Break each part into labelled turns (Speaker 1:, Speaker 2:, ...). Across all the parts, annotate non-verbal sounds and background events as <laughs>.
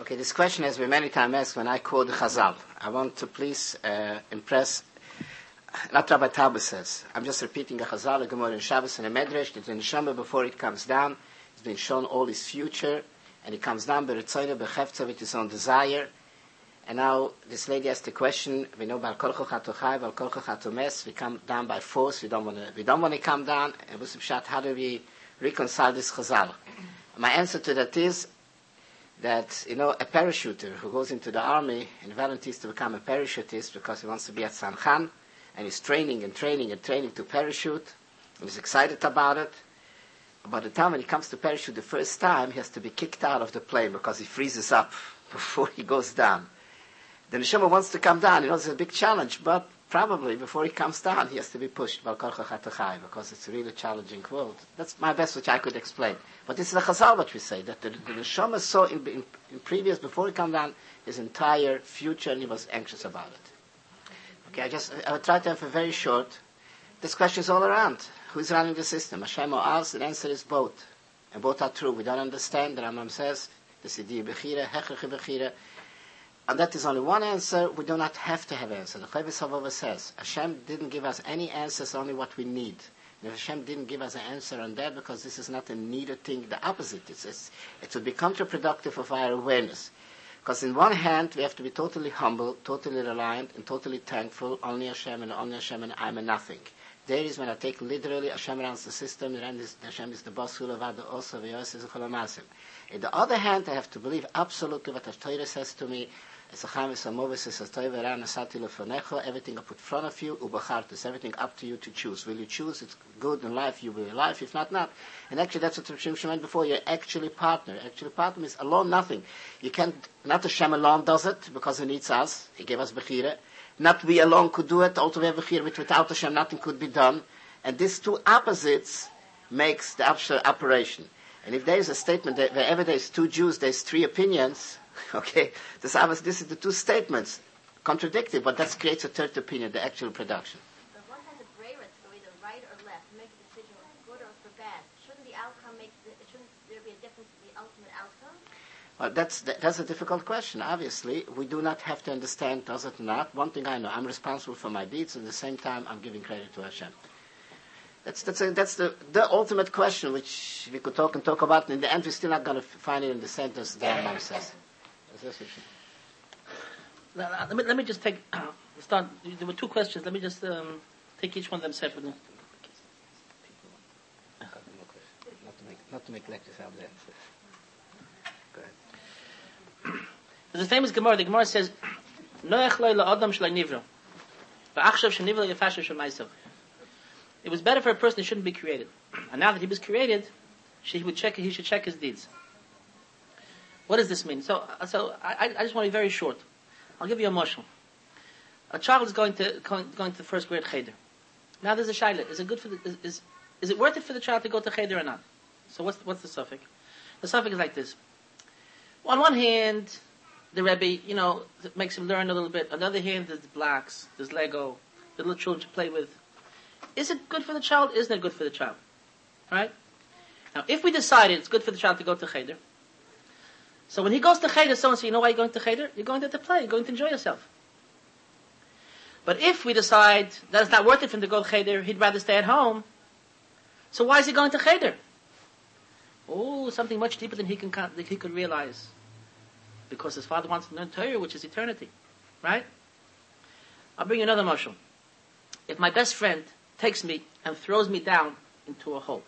Speaker 1: Okay, this question has been many times asked when I quote Chazal. I want to please uh, impress, not Rabbi says, I'm just repeating a Chazal, a Gemara in Shabbos and a Medrash, that in Shema before it comes down, it's been shown all his future, and it comes down by Ritzoyne, Bechefza, with his own desire. And now this lady asked the question, we know Bal Kolcho Chatochai, Bal Kolcho Chatomes, we come down by force, we don't want to, we don't want to come down, and Busib Shat, how do we reconcile this Chazal? My answer to that is, that, you know, a parachuter who goes into the army and volunteers to become a parachutist because he wants to be at Sankhan, and he's training and training and training to parachute, and he's excited about it. By the time when he comes to parachute the first time, he has to be kicked out of the plane because he freezes up <laughs> before he goes down. The neshama wants to come down. You know, it's a big challenge, but probably before he comes down, he has to be pushed because it's a really challenging world. That's my best which I could explain. But this is the chazal what we say, that the, the neshama saw in, in, in previous, before he come down, his entire future and he was anxious about it. Okay, I just, I will try to have a very short. This question is all around. Who's running the system? Hashem or us? The answer is both. And both are true. We don't understand. The Rambam says, the Sidi Bechira, Hechrechi Bechira, and that is only one answer. We do not have to have answers. The Chovos HaLevavos says, Hashem didn't give us any answers, only what we need. And Hashem didn't give us an answer on that because this is not a needed thing, the opposite. It's, it's, it would be counterproductive of our awareness. Because in one hand, we have to be totally humble, totally reliant, and totally thankful, only Hashem and only Hashem and I'm a nothing. There is when I take literally, Hashem runs the system, Hashem is the boss, Hulavada also, is a In the other hand, I have to believe absolutely what the Torah says to me, everything I put in front of you, everything up to you to choose. Will you choose? It's good in life, you will in life. If not, not. And actually, that's what Rav meant before. You're actually partner. Actually, partner is alone nothing. You can't, not the Shem alone does it, because he needs us. He gave us Bechira. Not we alone could do it. Also, we have Bechira, without Hashem, nothing could be done. And these two opposites makes the operation. And if there is a statement that wherever there's two Jews, there's three opinions, <laughs> Okay, this, this is the two statements contradictory, but that creates a third opinion, the actual production.
Speaker 2: But one has a gray area to go either right or left, make a decision for good or for bad. Shouldn't the outcome make? The, shouldn't there be a difference in the ultimate outcome?
Speaker 1: Well, that's that's a difficult question. Obviously, we do not have to understand, does it not? One thing I know, I'm responsible for my deeds, and at the same time, I'm giving credit to Hashem. That's that's a, that's the the ultimate question, which we could talk and talk about. And in the end, we're still not going to find it in the sentence that Rambam says.
Speaker 3: Let me, let me just take, uh, start, there were two questions. Let me just um, take each one of them separately.
Speaker 1: Not to make, not to make lectures out there. Go ahead.
Speaker 3: There's a famous Gemara. The Gemara says, Noach loy la'adam shlai nivro. V'achshav shenivro yefashav shemaisav. It was better for a person that shouldn't be created. And now that he was created, he would check, he should check his deeds. What does this mean? So, uh, so I, I just want to be very short. I'll give you a mushroom. A child is going to going, going to the first grade cheder. Now there's a shaila. Is it good for the, is, is, is it worth it for the child to go to cheder or not? So what's what's the suffix? The suffix is like this. On one hand, the Rebbe, you know, makes him learn a little bit. On the other hand, there's blocks, there's Lego, the little children to play with. Is it good for the child? Isn't it good for the child? Right? Now, if we decided it's good for the child to go to cheder, so when he goes to Cheder, someone says, you know why you're going to Cheder? You're going there to play, you're going to enjoy yourself. But if we decide that it's not worth it for him to go to Cheder, he'd rather stay at home, so why is he going to Cheder? Oh, something much deeper than he can he could realize. Because his father wants to learn Torah, which is eternity. Right? I'll bring you another mushroom. If my best friend takes me and throws me down into a hole.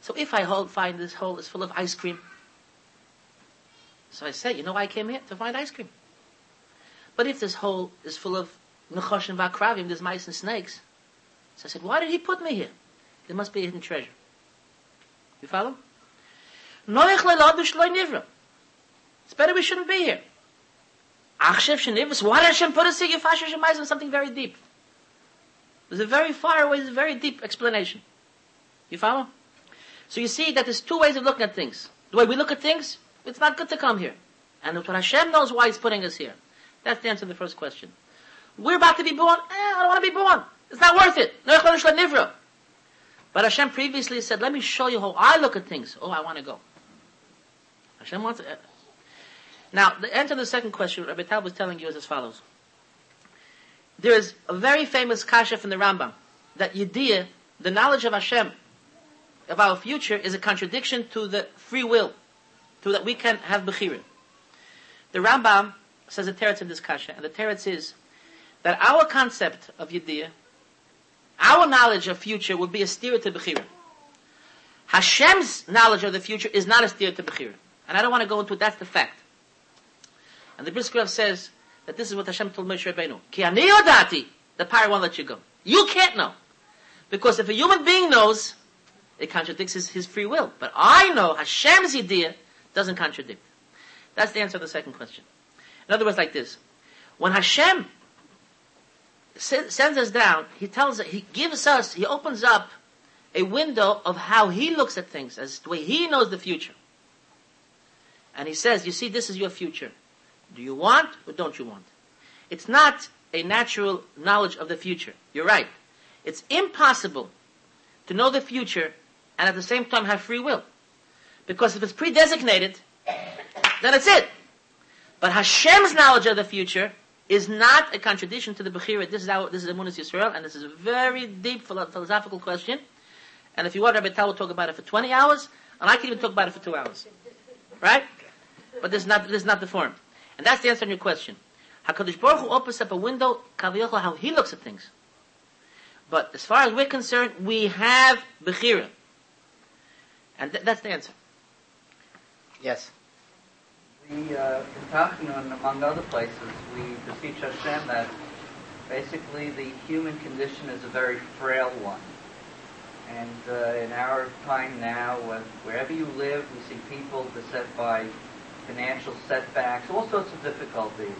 Speaker 3: So if I hold, find this hole is full of ice cream, so I say, you know why I came here? To find ice cream. But if this hole is full of nechosh and vakravim, there's mice and snakes. So I said, why did he put me here? There must be a hidden treasure. You follow? It's better we shouldn't be here. Achshev shenivus, why did Hashem put us here? Yefasher shemayzim, something very deep. There's a very far away, there's a very deep explanation. You follow? So you see that there's two ways of looking at things. The way we look at things, it's not good to come here. And what Hashem knows why He's putting us here. That's the answer to the first question. We're about to be born. Eh, I don't want to be born. It's not worth it. But Hashem previously said, let me show you how I look at things. Oh, I want to go. Hashem wants. Uh, now, the answer to the second question, Rabbi Tal was telling you is as follows. There is a very famous kasha from the Rambam that Yediyah, the knowledge of Hashem, of our future, is a contradiction to the free will, to that we can have Bechira. The Rambam says a teretz in this kasha, and the teretz is that our concept of Yediyah, our knowledge of future would be a steer to Bechira. Hashem's knowledge of the future is not a steer to Bechira. And I don't want to go into it, that's the fact. And the Brisker says that this is what Hashem told Moshe Rabbeinu. Ki ani odati, the power won't let you go. You can't know. Because if a human being knows, it contradicts his, his free will. But I know Hashem's idea doesn't contradict. That's the answer to the second question. In other words, like this. When Hashem sends us down, He tells us, He gives us, He opens up a window of how He looks at things, as the way He knows the future. And He says, you see, this is your future. Do you want or don't you want? It's not a natural knowledge of the future. You're right. It's impossible to know the future and at the same time have free will. Because if it's pre-designated, then it's it. But Hashem's knowledge of the future is not a contradiction to the Bechira. This is how, this is Amunis Yisrael, and this is a very deep philosophical question. And if you want, Rabbi Tal will talk about it for 20 hours, and I can even talk about it for two hours. Right? But this is not, this is not the form. And that's the answer to your question. HaKadosh Baruch Hu opens up a window, Kaviyachal, how he looks at things. But as far as we're concerned, we have Bechira. And th- that's the answer.
Speaker 1: Yes.
Speaker 4: We, uh, in among other places, we beseech Hashem that basically the human condition is a very frail one. And uh, in our time now, wherever you live, we see people beset by financial setbacks, all sorts of difficulties.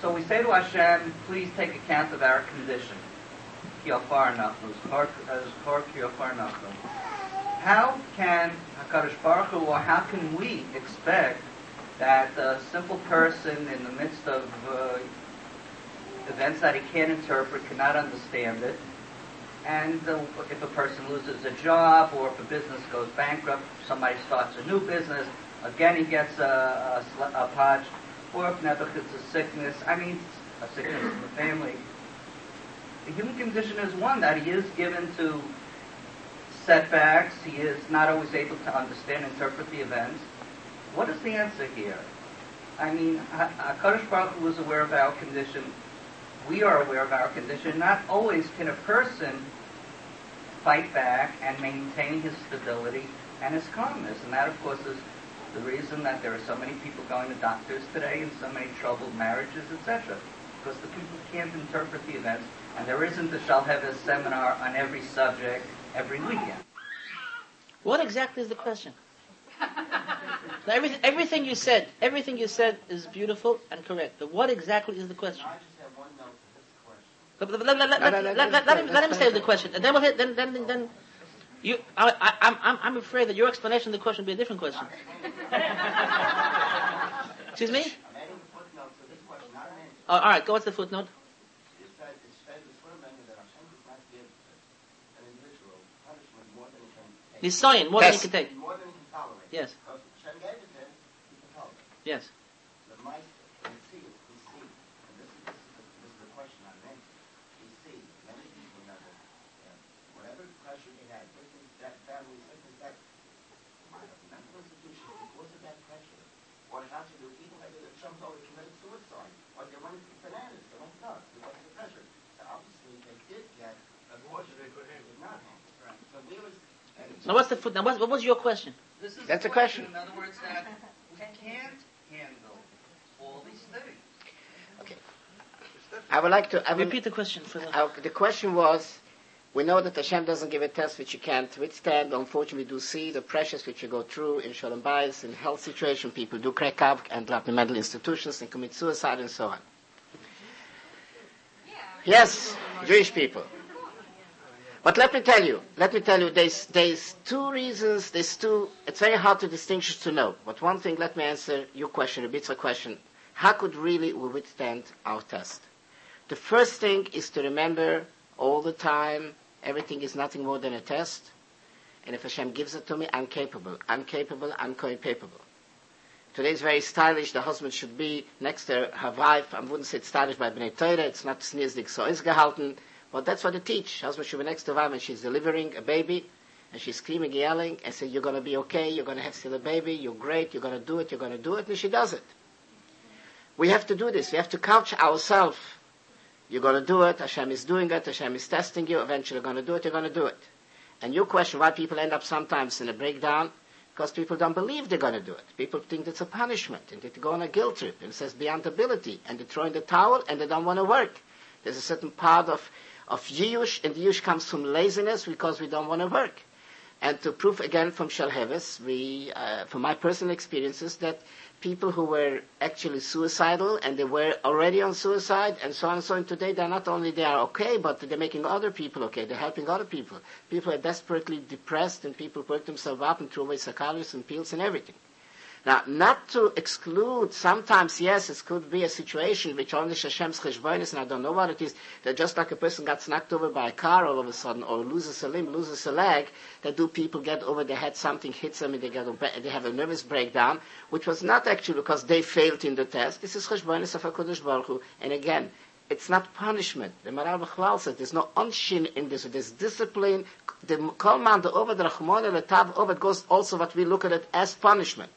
Speaker 4: So we say to Hashem, please take account of our condition. How can HaKadosh Baruch Hu, or how can we expect that a simple person in the midst of uh, events that he can't interpret, cannot understand it, and uh, if a person loses a job or if a business goes bankrupt, somebody starts a new business, again he gets a, a, a podge, or if Nebuch it's a sickness, I mean, a sickness in the family. The human condition is one that he is given to setbacks. He is not always able to understand, interpret the events. What is the answer here? I mean, HaKadosh Baruch Hu is aware of our condition. We are aware of our condition. Not always can a person fight back and maintain his stability and his calmness. And that, of course, is the reason that there are so many people going to doctors today and so many troubled marriages, etc. Because the people can't interpret the events, and there isn't a Shalheves seminar on every subject every weekend.
Speaker 3: What exactly is the question? everything, everything you said, everything you said is beautiful and correct. But what exactly is the question? Let, him, let him say the question, and then we'll hit, then, then, then, you, I, I, I'm, I'm afraid that your explanation of the question will be a different question. <laughs> Excuse me? Oh, all right, go what's the footnote? Nisayan, more yes. than he can take.
Speaker 5: More than he can tolerate.
Speaker 3: Yes.
Speaker 5: Because Hashem gave it to him, he can tolerate.
Speaker 3: Yes.
Speaker 5: The mice, we see, we see, and this is, this is, this is the question I meant. We see many people never, uh, whatever pressure they had, business, that family, sickness, that, might have mental institution because of that pressure. What it has to do, even maybe the Trump's already committed suicide, or they went bananas, they went nuts because of the pressure. So obviously, they did get a portion they could not have. Right. So there was
Speaker 3: now what's the foot? Now what, what was your question?
Speaker 1: That's a question.
Speaker 4: In other words, that we can't handle all these things.
Speaker 1: Okay. I would like to I
Speaker 3: repeat the question for the.
Speaker 1: Uh, the question was. We know that Hashem doesn't give a test which you can't withstand. Unfortunately, we do see the pressures which you go through in shalom bayis, in health situation. People do crack up and drop in mental institutions and commit suicide and so on. Yes, Jewish people. But let me tell you, let me tell you, there's, there's two reasons, there's two, it's very hard to distinguish to know. But one thing, let me answer your question, a bit of a question. How could really we withstand our test? The first thing is to remember all the time, everything is nothing more than a test. And if Hashem gives it to me, I'm capable. I'm capable, I'm capable. Today is very stylish. The husband should be next to her wife. I wouldn't say it's stylish by Bnei Torah. It's not sneezig so is gehalten. But that's what they teach. Husband should be next to wife when she's delivering a baby. And she's screaming, yelling, and say, you're going to be okay. You're going to have still a baby. You're great. You're going to do it. You're going to do it. And she does it. We have to do this. We have to couch ourselves. You're going to do it. Hashem is doing it. Hashem is testing you. Eventually you're going to do it. You're going to do it. And you question why people end up sometimes in a breakdown because people don't believe they're going to do it. People think it's a punishment and they go on a guilt trip and it says beyond ability and they throw in the towel and they don't want to work. There's a certain part of, of Yush and Yush comes from laziness because we don't want to work. And to prove again from Shalheves, we, uh, from my personal experiences, that people who were actually suicidal and they were already on suicide and so on and so on today they're not only they are okay but they're making other people okay. They're helping other people. People are desperately depressed and people work themselves up and throw away psychologists and pills and everything now, not to exclude, sometimes, yes, it could be a situation which only Hashem's cheshbonis, and I don't know what it is, that just like a person got knocked over by a car all of a sudden, or loses a limb, loses a leg, that do people get over their head, something hits them, and they, get a, they have a nervous breakdown, which was not actually because they failed in the test. This is cheshbonis of HaKadosh Baruch Hu. And again, it's not punishment. The Maral B'chlal says there's no unshin in this. There's discipline. The kol man, the over the rachmon, the tav goes also what we look at it as punishment.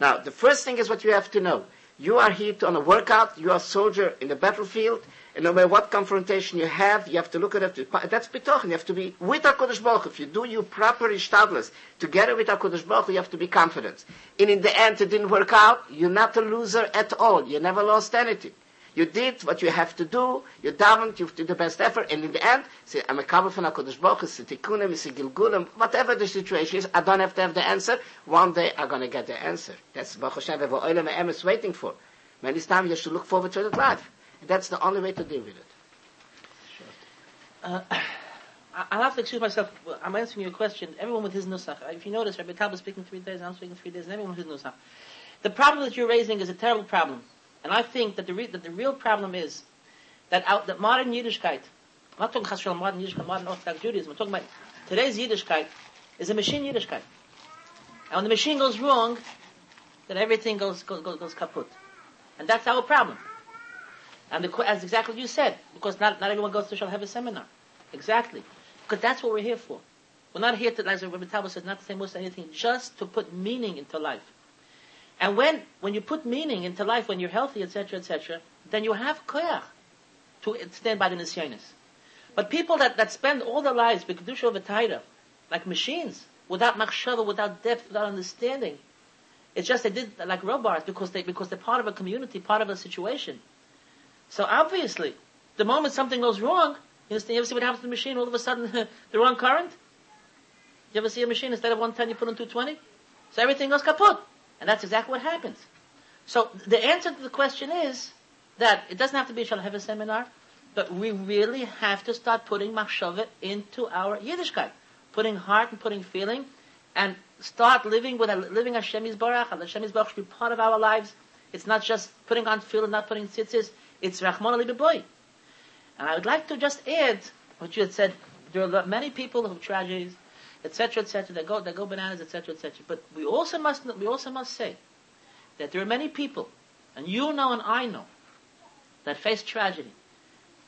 Speaker 1: Now, the first thing is what you have to know. You are here on a workout, you are a soldier in the battlefield, and no matter what confrontation you have, you have to look at it. That's betochen. You have to be with HaKadosh Baruch If you do you proper ishtadlus, together with HaKadosh Baruch you have to be confident. And in the end, it didn't work out, you're not a loser at all. You never lost anything. You did what you have to do, you davened, you did the best effort, and in the end, say, I'm a kabel from HaKadosh Baruch Hu, a gilgulim, whatever the situation is, I don't have to have the answer, one day I'm going to get the answer. That's Baruch Hashem, what Olam E'em is waiting for. Many times you should look forward to that life. And that's the only way to deal with it.
Speaker 3: Uh, I'll have to excuse myself. I'm answering your question. Everyone with his nusach. If you notice, Rabbi Tal is speaking three days, I'm speaking three days, and everyone with his nusach. The problem that you're raising is a terrible problem. And I think that the, re- that the real problem is that out, that modern Yiddishkeit, I'm not talking about modern Yiddishkeit, modern Orthodox Judaism, I'm talking about today's Yiddishkeit is a machine Yiddishkeit. And when the machine goes wrong, then everything goes, goes, goes, goes kaput. And that's our problem. And the, as exactly you said, because not, not everyone goes to Shalheves seminar. Exactly. Because that's what we're here for. We're not here to, as Rabbi Talbot says, not to say most anything, just to put meaning into life. And when, when you put meaning into life, when you're healthy, etc., etc., then you have koyach to stand by the nisyonis. But people that, that spend all their lives b'kedusha v'tayra, like machines, without machshava, without depth, without understanding, it's just they did like robots because they because they're part of a community, part of a situation. So obviously, the moment something goes wrong, you understand? You ever see what happens to the machine? All of a sudden, <laughs> the wrong current. You ever see a machine instead of 110, you put on 220? So everything goes kaput. And that's exactly what happens. So the answer to the question is that it doesn't have to be a have a seminar, but we really have to start putting machshava into our Yiddishkeit, putting heart and putting feeling, and start living with a, living Hashem Yisbarach. Hashem Yisbarach should be part of our lives. It's not just putting on feeling, not putting tzitzis. It's Rahman Ali boy. And I would like to just add what you had said. There are many people who have tragedies etc., etc. They go, they go bananas, etc., etc. But we also must, we also must say that there are many people, and you know and I know, that faced tragedy,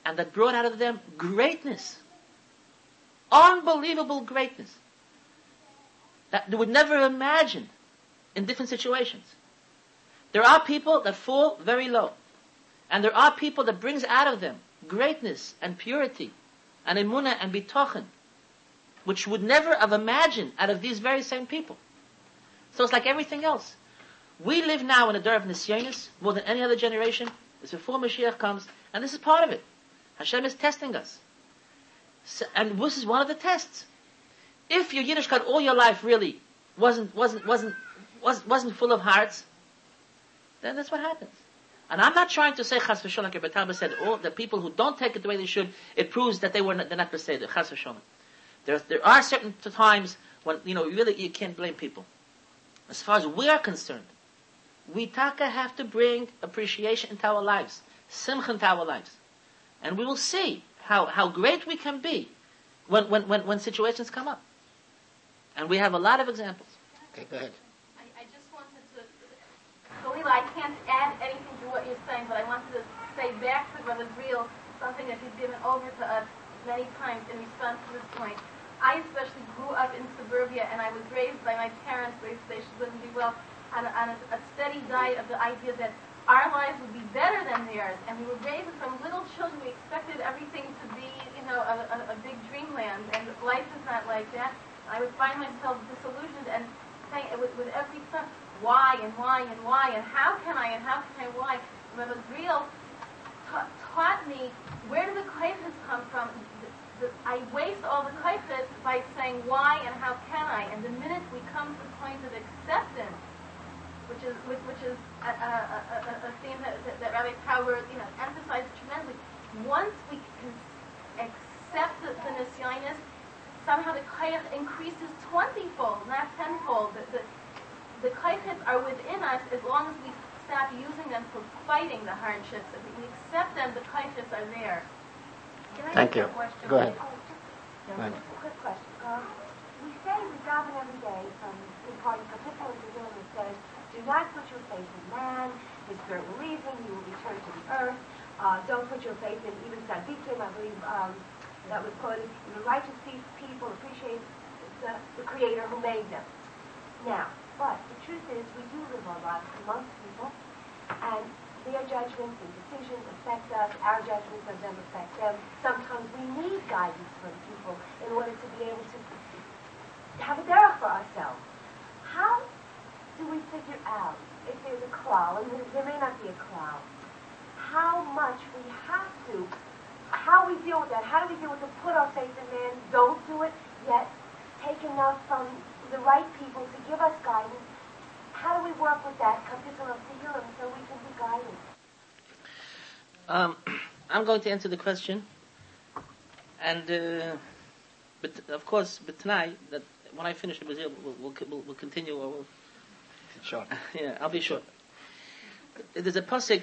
Speaker 3: and that brought out of them greatness, unbelievable greatness, that they would never imagine in different situations. There are people that fall very low, and there are people that brings out of them greatness and purity, and emunah and bitochen, which would never have imagined out of these very same people. So it's like everything else. We live now in a day of Nisyonis more than any other generation. It's before Mashiach comes, and this is part of it. Hashem is testing us. So, and this is one of the tests. If your Yiddishkeit all your life really wasn't, wasn't, wasn't, wasn't, wasn't full of hearts, then that's what happens. And I'm not trying to say chas v'sholem, like Rebbe said, all the people who don't take it the way they should, it proves that they were not, they're not chas v'sholem. There, there are certain times when, you know, really you can't blame people. As far as we are concerned, we taka have to bring appreciation into our lives, simcha into our lives. And we will see how, how great we can be when, when, when, when situations come up. And we have a lot of examples.
Speaker 1: Okay, go ahead.
Speaker 2: I, I just wanted to, Galila, I can't add anything to what you're saying, but I wanted to say back to Brother Real something that he's given over to us many times in response to this point. I especially grew up in suburbia, and I was raised by my parents, raised they wouldn't be well, on, a, on a, a steady diet of the idea that our lives would be better than theirs. And we were raised from little children. We expected everything to be, you know, a, a, a big dreamland, and life is not like that. I would find myself disillusioned and saying with, with every step, why and why and why and how can I and how can I why. Rabbi Briel ta- taught me where do the kaifas come from. I waste all the kaifas by saying why and how can I. And the minute we come to the point of acceptance, which is which, is a, a, a, a theme that, that, that Rabbi Power you know emphasized tremendously. Once we can accept the, the nisyonis, somehow the koyach increases twentyfold, not tenfold. The, the, the are within us as long as we stop using them for fighting the hardships. If we accept them, the koyachs are there.
Speaker 6: Can I
Speaker 1: Thank you.
Speaker 6: question?
Speaker 1: Go ahead.
Speaker 6: Oh, just-
Speaker 1: ahead.
Speaker 6: A quick question. Um, we say we daven every day from in part, particularly the Zohar that says, "Do not put your faith in man; his spirit will leave him; you will return to the earth. Uh, don't put your faith in even tzaddikim." I believe um, that was quoted. "And the righteous people appreciate the, the Creator who made them." Now, but the truth is, we do live our lives amongst people, and their judgments and decisions affect us. Our judgments of them affect them. Sometimes we need guidance from people in order to be able to have a derech for ourselves. How do we figure out if there's a cloud, and there- may not be a cloud, how much we have to, how we deal with that? How do we deal with the put our faith in man, don't do it, yet take enough from the right people to give us guidance? How do we work with that, kapitulum sihilum, so we can be guided?
Speaker 3: Um, <clears throat> I'm going to answer the question, and uh, but of course, but tonight that when I finish the Brazil, we'll, we'll, we'll, we'll continue. Or we'll,
Speaker 1: Sure. <laughs>
Speaker 3: yeah, I'll be short. There's a pasuk.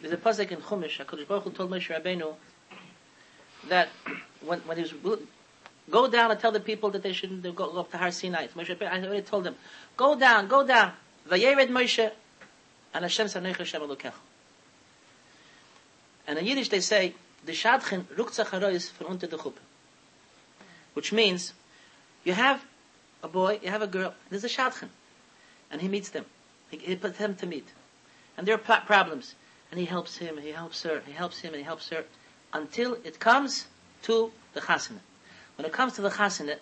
Speaker 3: There's a pasuk in Chumash. Hakadosh Baruch Hu told Moshe Rabbeinu that <clears throat> when when he was go down and tell the people that they shouldn't go, go up to Har Sinai. Moshe I already told them, go down, go down. Vayered Moshe, and Hashem Sanech Hashem Elokecha. And in Yiddish they say, the Shadchen ruktzach harois von unter the chuppah. Which means, you have a boy, you have a girl, there's a Shadchen. And he meets them. He, he puts them to meet. And there are problems. And he helps him, he helps her, he helps him, and he helps her, until it comes to the Chasana. When it comes to the Chasana,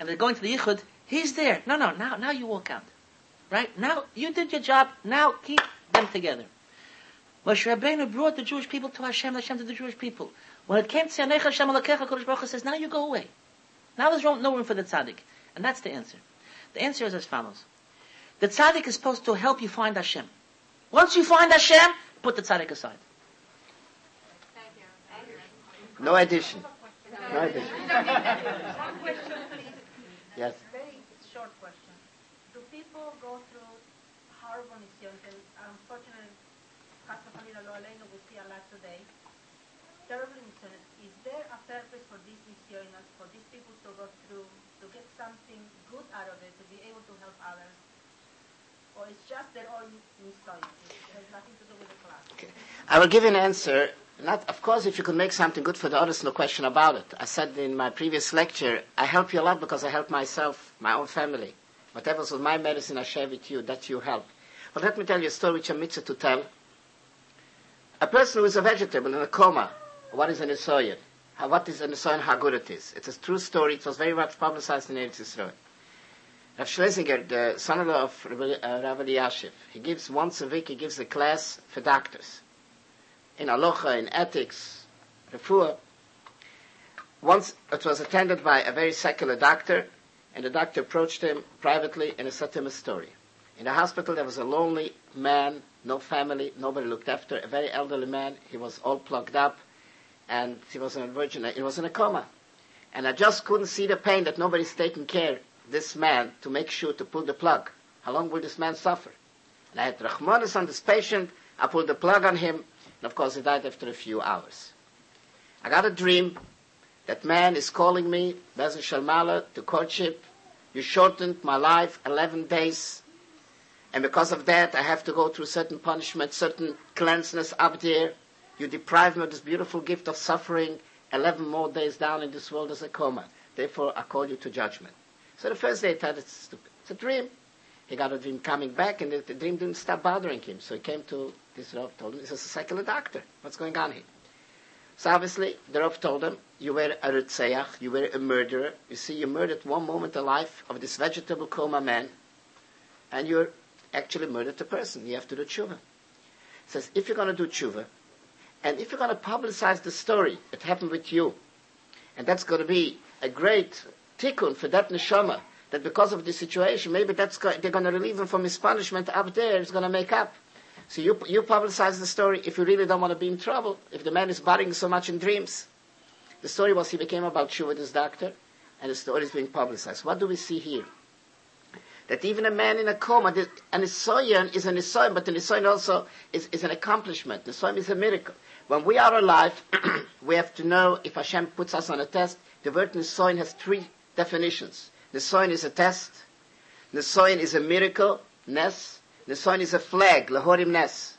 Speaker 3: and they're going to the Yichud, he's there. No, no, now, now you walk out. Right? Now, you did your job, now keep them together. Moshe Rabbeinu brought the Jewish people to Hashem, Hashem to the Jewish people. When it came to Yanech Hashem Alakecha, Kodesh Baruch Hu says, now you go away. Now there's no room for the tzaddik. And that's the answer. The answer is as follows. The tzaddik is supposed to help you find Hashem. Once you find Hashem, put the tzaddik aside.
Speaker 2: Thank you. Thank you.
Speaker 1: No addition. No.
Speaker 7: One question, please.
Speaker 1: Yes.
Speaker 7: Very short question. Do people go through horrible missions? And unfortunately, Castafalina Lo Aleinu, we see a lot today. Terrible missions. Is there a purpose for these missions, for these people to go through, to get something good out of it, to be able to help others? Or it's just their own missions? It has nothing to do with the class.
Speaker 1: I will give an answer. Not, of course, if you could make something good for the others, no question about it. I said in my previous lecture, I help you a lot because I help myself, my own family. Whatever was my medicine, I share with you. That you help. But let me tell you a story which I'm mitzvah to tell. A person who is a vegetable in a coma, what is an Isoyan? What is an Isoyan, how good it is. It's a true story. It was very much publicized in Eretz Yisrael. Rav Schlesinger, the son-in-law of uh, Rav Elyashiv, he gives once a week, he gives a class for doctors. In Aloha, in ethics, Refuah. Once it was attended by a very secular doctor, and the doctor approached him privately and he said to him a story. In the hospital there was a lonely man, no family, nobody looked after, a very elderly man, he was all plugged up, and he was in a virgin, he was in a coma. And I just couldn't see the pain that nobody's taking care of this man to make sure to pull the plug. How long will this man suffer? And I had Rahmanis on this patient, I pulled the plug on him, and of course he died after a few hours. I got a dream that man is calling me, Bezer Shalmala, to courtship, You shortened my life 11 days. And because of that, I have to go through certain punishment, certain cleanseness up there. You deprive me of this beautiful gift of suffering 11 more days down in this world as a coma. Therefore, I call you to judgment. So the first day he thought it's stupid. It's a dream. He got a dream coming back, and the, the dream didn't stop bothering him. So he came to this Rav, told him, this is a secular doctor. What's going on here? So obviously, the Rav told him, you were a Ritzeach, you were a murderer. You see, you murdered one moment the life of this vegetable coma man, and you actually murdered a person. You have to do tshuva. says, if you're going to do tshuva, and if you're going to publicize the story, it happened with you, and that's going to be a great tikkun for that neshama, that because of the situation, maybe that's go- they're going to relieve him from his punishment up there, it's going to make up. So you, you publicize the story if you really don't want to be in trouble, if the man is bothering so much in dreams. The story was he became about Shuva, this doctor, and the story is being publicized. What do we see here? That even a man in a coma, the- an Nisoyan is an Nisoyan, but an Nisoyan also is, is an accomplishment. Nisoyan is a miracle. When we are alive, <clears throat> we have to know if Hashem puts us on a test. The word Nisoyan has three definitions. Nisoyan is a test. Nisoyan is a miracle, Nes. Nisoyan is a flag, Lahorim Nes.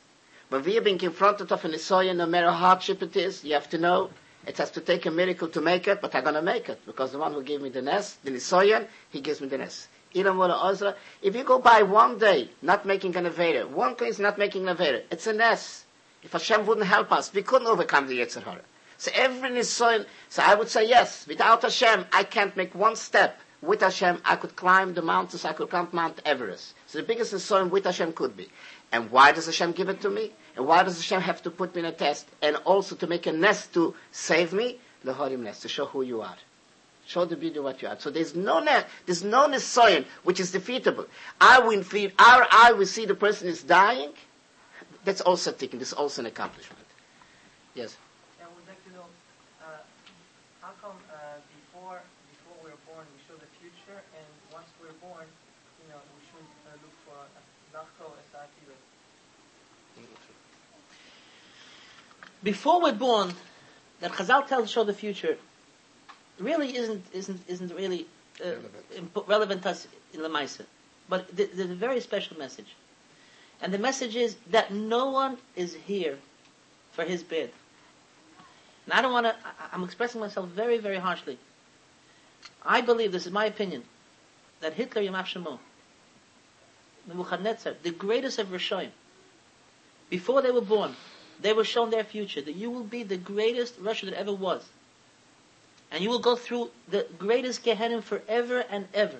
Speaker 1: When we are being confronted of a Nisoyan, no matter how hardship it is, you have to know it has to take a miracle to make it, but I'm going to make it because the one who gave me the Nes, the Nisoyan, he gives me the Nes. Ilam Wala If you go by one day not making an Avera, one day is not making an Avera, it's a Nes. If Hashem wouldn't help us, we couldn't overcome the Yetzer Hara. So every Nisoyan, so I would say yes, without Hashem, I can't make one step. With Hashem, I could climb the mountains, I could climb Mount Everest. So the biggest Nisoyan with Hashem could be. And why does Hashem give it to me? And why does Hashem have to put me in a test? And also to make a nest to save me? The Horim nest, to show who you are. Show the beauty of what you are. So there's no ne- there's no Nisoyan which is defeatable. I will feel, our eye will see the person is dying. That's also taken. This is also an accomplishment. Yes.
Speaker 8: I would like to know, uh, how come uh, before before we're born we show the future, and once we're born, you know, we should uh, look for nachto esatira.
Speaker 3: Before we're born, that Chazal tells us show the future really isn't isn't isn't really uh,
Speaker 1: Relevant.
Speaker 3: relevant to us in Lamaisa. But th- there's a very special message. And the message is that no one is here for his bid. And I don't want to, I'm expressing myself very, very harshly. I believe, this is my opinion, that Hitler, Yamav Shemo, Nebuchadnezzar, the greatest of Rishoyim, before they were born, they were shown their future, that you will be the greatest Russia that ever was. And you will go through the greatest Gehenna forever and ever.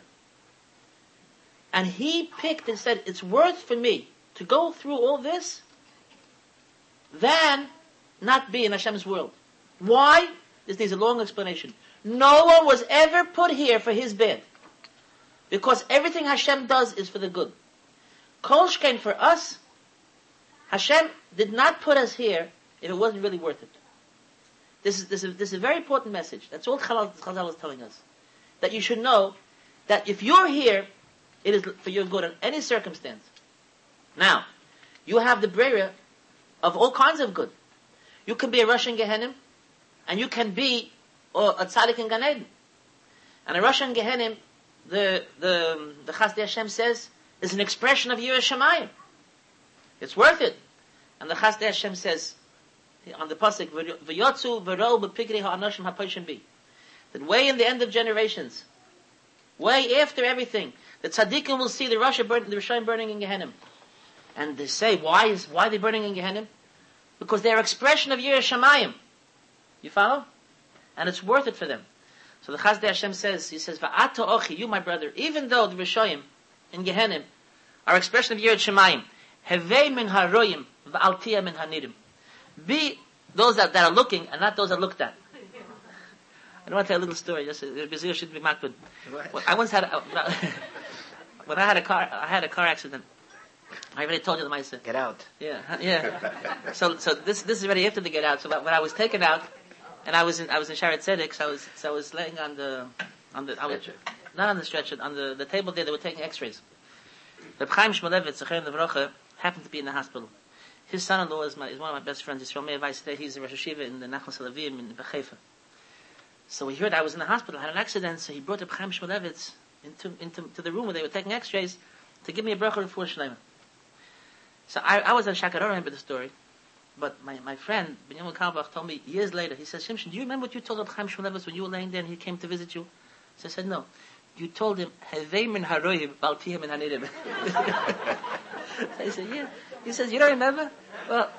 Speaker 3: And he picked and said, it's worth for me to go through all this than not be in Hashem's world. Why? This needs a long explanation. No one was ever put here for his bid. Because everything Hashem does is for the good. Kolshkein for us, Hashem did not put us here if it wasn't really worth it. This is, this is, this is a very important message. That's all Chazal, is telling us. That you should know that if you're here, it is for your good in any circumstance. Now, you have the brera of all kinds of good. You can be a Russian Gehenim, and you can be or a tzaddik in Gan Eden. And a Russian Gehenim, the the the Chasdei Hashem says, is an expression of Yireh Shemayim. It's worth it. And the Chasdei Hashem says on the pasuk, "V'yotzu v'ro b'pigri ha'anoshim ha'poshim bi." That way in the end of generations, way after everything, the tzaddikim will see the Russia burn, the Rishayim burning in Gehenim. And they say, why is why are they burning in Gehenim? Because they're expression of Yireh Shemayim. You follow? And it's worth it for them. So the Chazdei Hashem says, he says, Va'ata ochi, you my brother, even though the Rishayim in Gehenim are expression of Yireh Shemayim, hevei min haroyim, va'altia min hanirim. Be those that, that are looking and not those that looked at. I don't want to tell a little story. Just uh, Bezir should be makbid. Well, I once had a, uh, <laughs> when I had a car, I had a car accident. I already told you the Maisa.
Speaker 1: Get out.
Speaker 3: Yeah, yeah. So, so this this is already after the get out. So when I was taken out, and I was in I was in Sharet Tzedek, so I was so I was laying on the on the I was,
Speaker 1: Stretcher.
Speaker 3: not on the stretcher on the the table there. They were taking X-rays. Reb Chaim Shmulevitz, Zechem Levrocha, happened to be in the hospital. His son-in-law is my is one of my best friends. He's from Weiss today. He's a Rosh Yeshiva in the Nachal Salavim in Bechefa. So he heard I was in the hospital, I had an accident, so he brought Reb Chaim Shmulevitz into, into to the room where they were taking x-rays to give me a bracha for Shleima. So I, I was in Shakar, I the story. But my, my friend, Benjamin Kalbach, told me years later, he says, Shimshon, do you remember what you told Reb Chaim Shmulevitz when you were laying there and he came to visit you? So I said, no. You told him, Hevei min haroyim, bal tihim min hanirim. <laughs> <laughs> I said, yeah. He says, you don't remember? Well,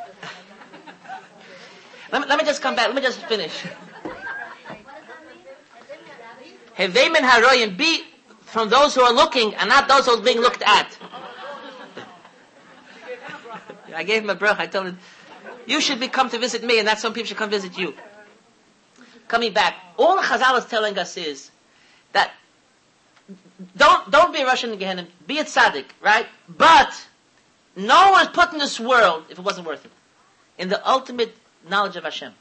Speaker 3: <laughs> let me, let me just come back. Let me just finish. Hevei min haroyim, be from those who are looking and not those who are being looked at. <laughs> I gave him a bracha. I told him, you should be come to visit me, and not some people should come visit you. Coming back, all Chazal is telling us is that don't don't be a Russian Gehenna, be a tzaddik, right? But no one is put in this world if it wasn't worth it. In the ultimate knowledge of Hashem.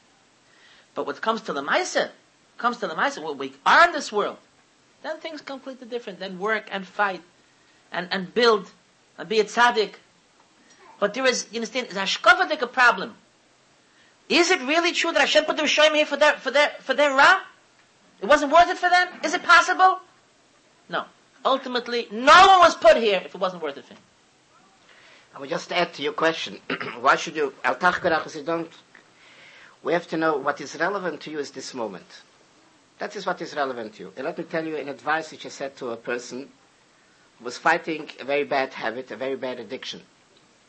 Speaker 3: But what comes to the Maisa, comes to the Maisa, what we are in this world, then things completely different. Then work and fight and, and build and be a tzaddik. But there is, you understand, is Hashkafadik a problem? Is it really true that Hashem put the Rishoyim here for their, for their, for their Ra? It wasn't worth it for them? Is it possible? No. Ultimately, no one was put here if it wasn't worth it for him.
Speaker 1: I will just add to your question. <clears throat> Why should you, Al don't, we have to know what is relevant to you is this moment. That is what is relevant to you. And let me tell you an advice which I said to a person who was fighting a very bad habit, a very bad addiction.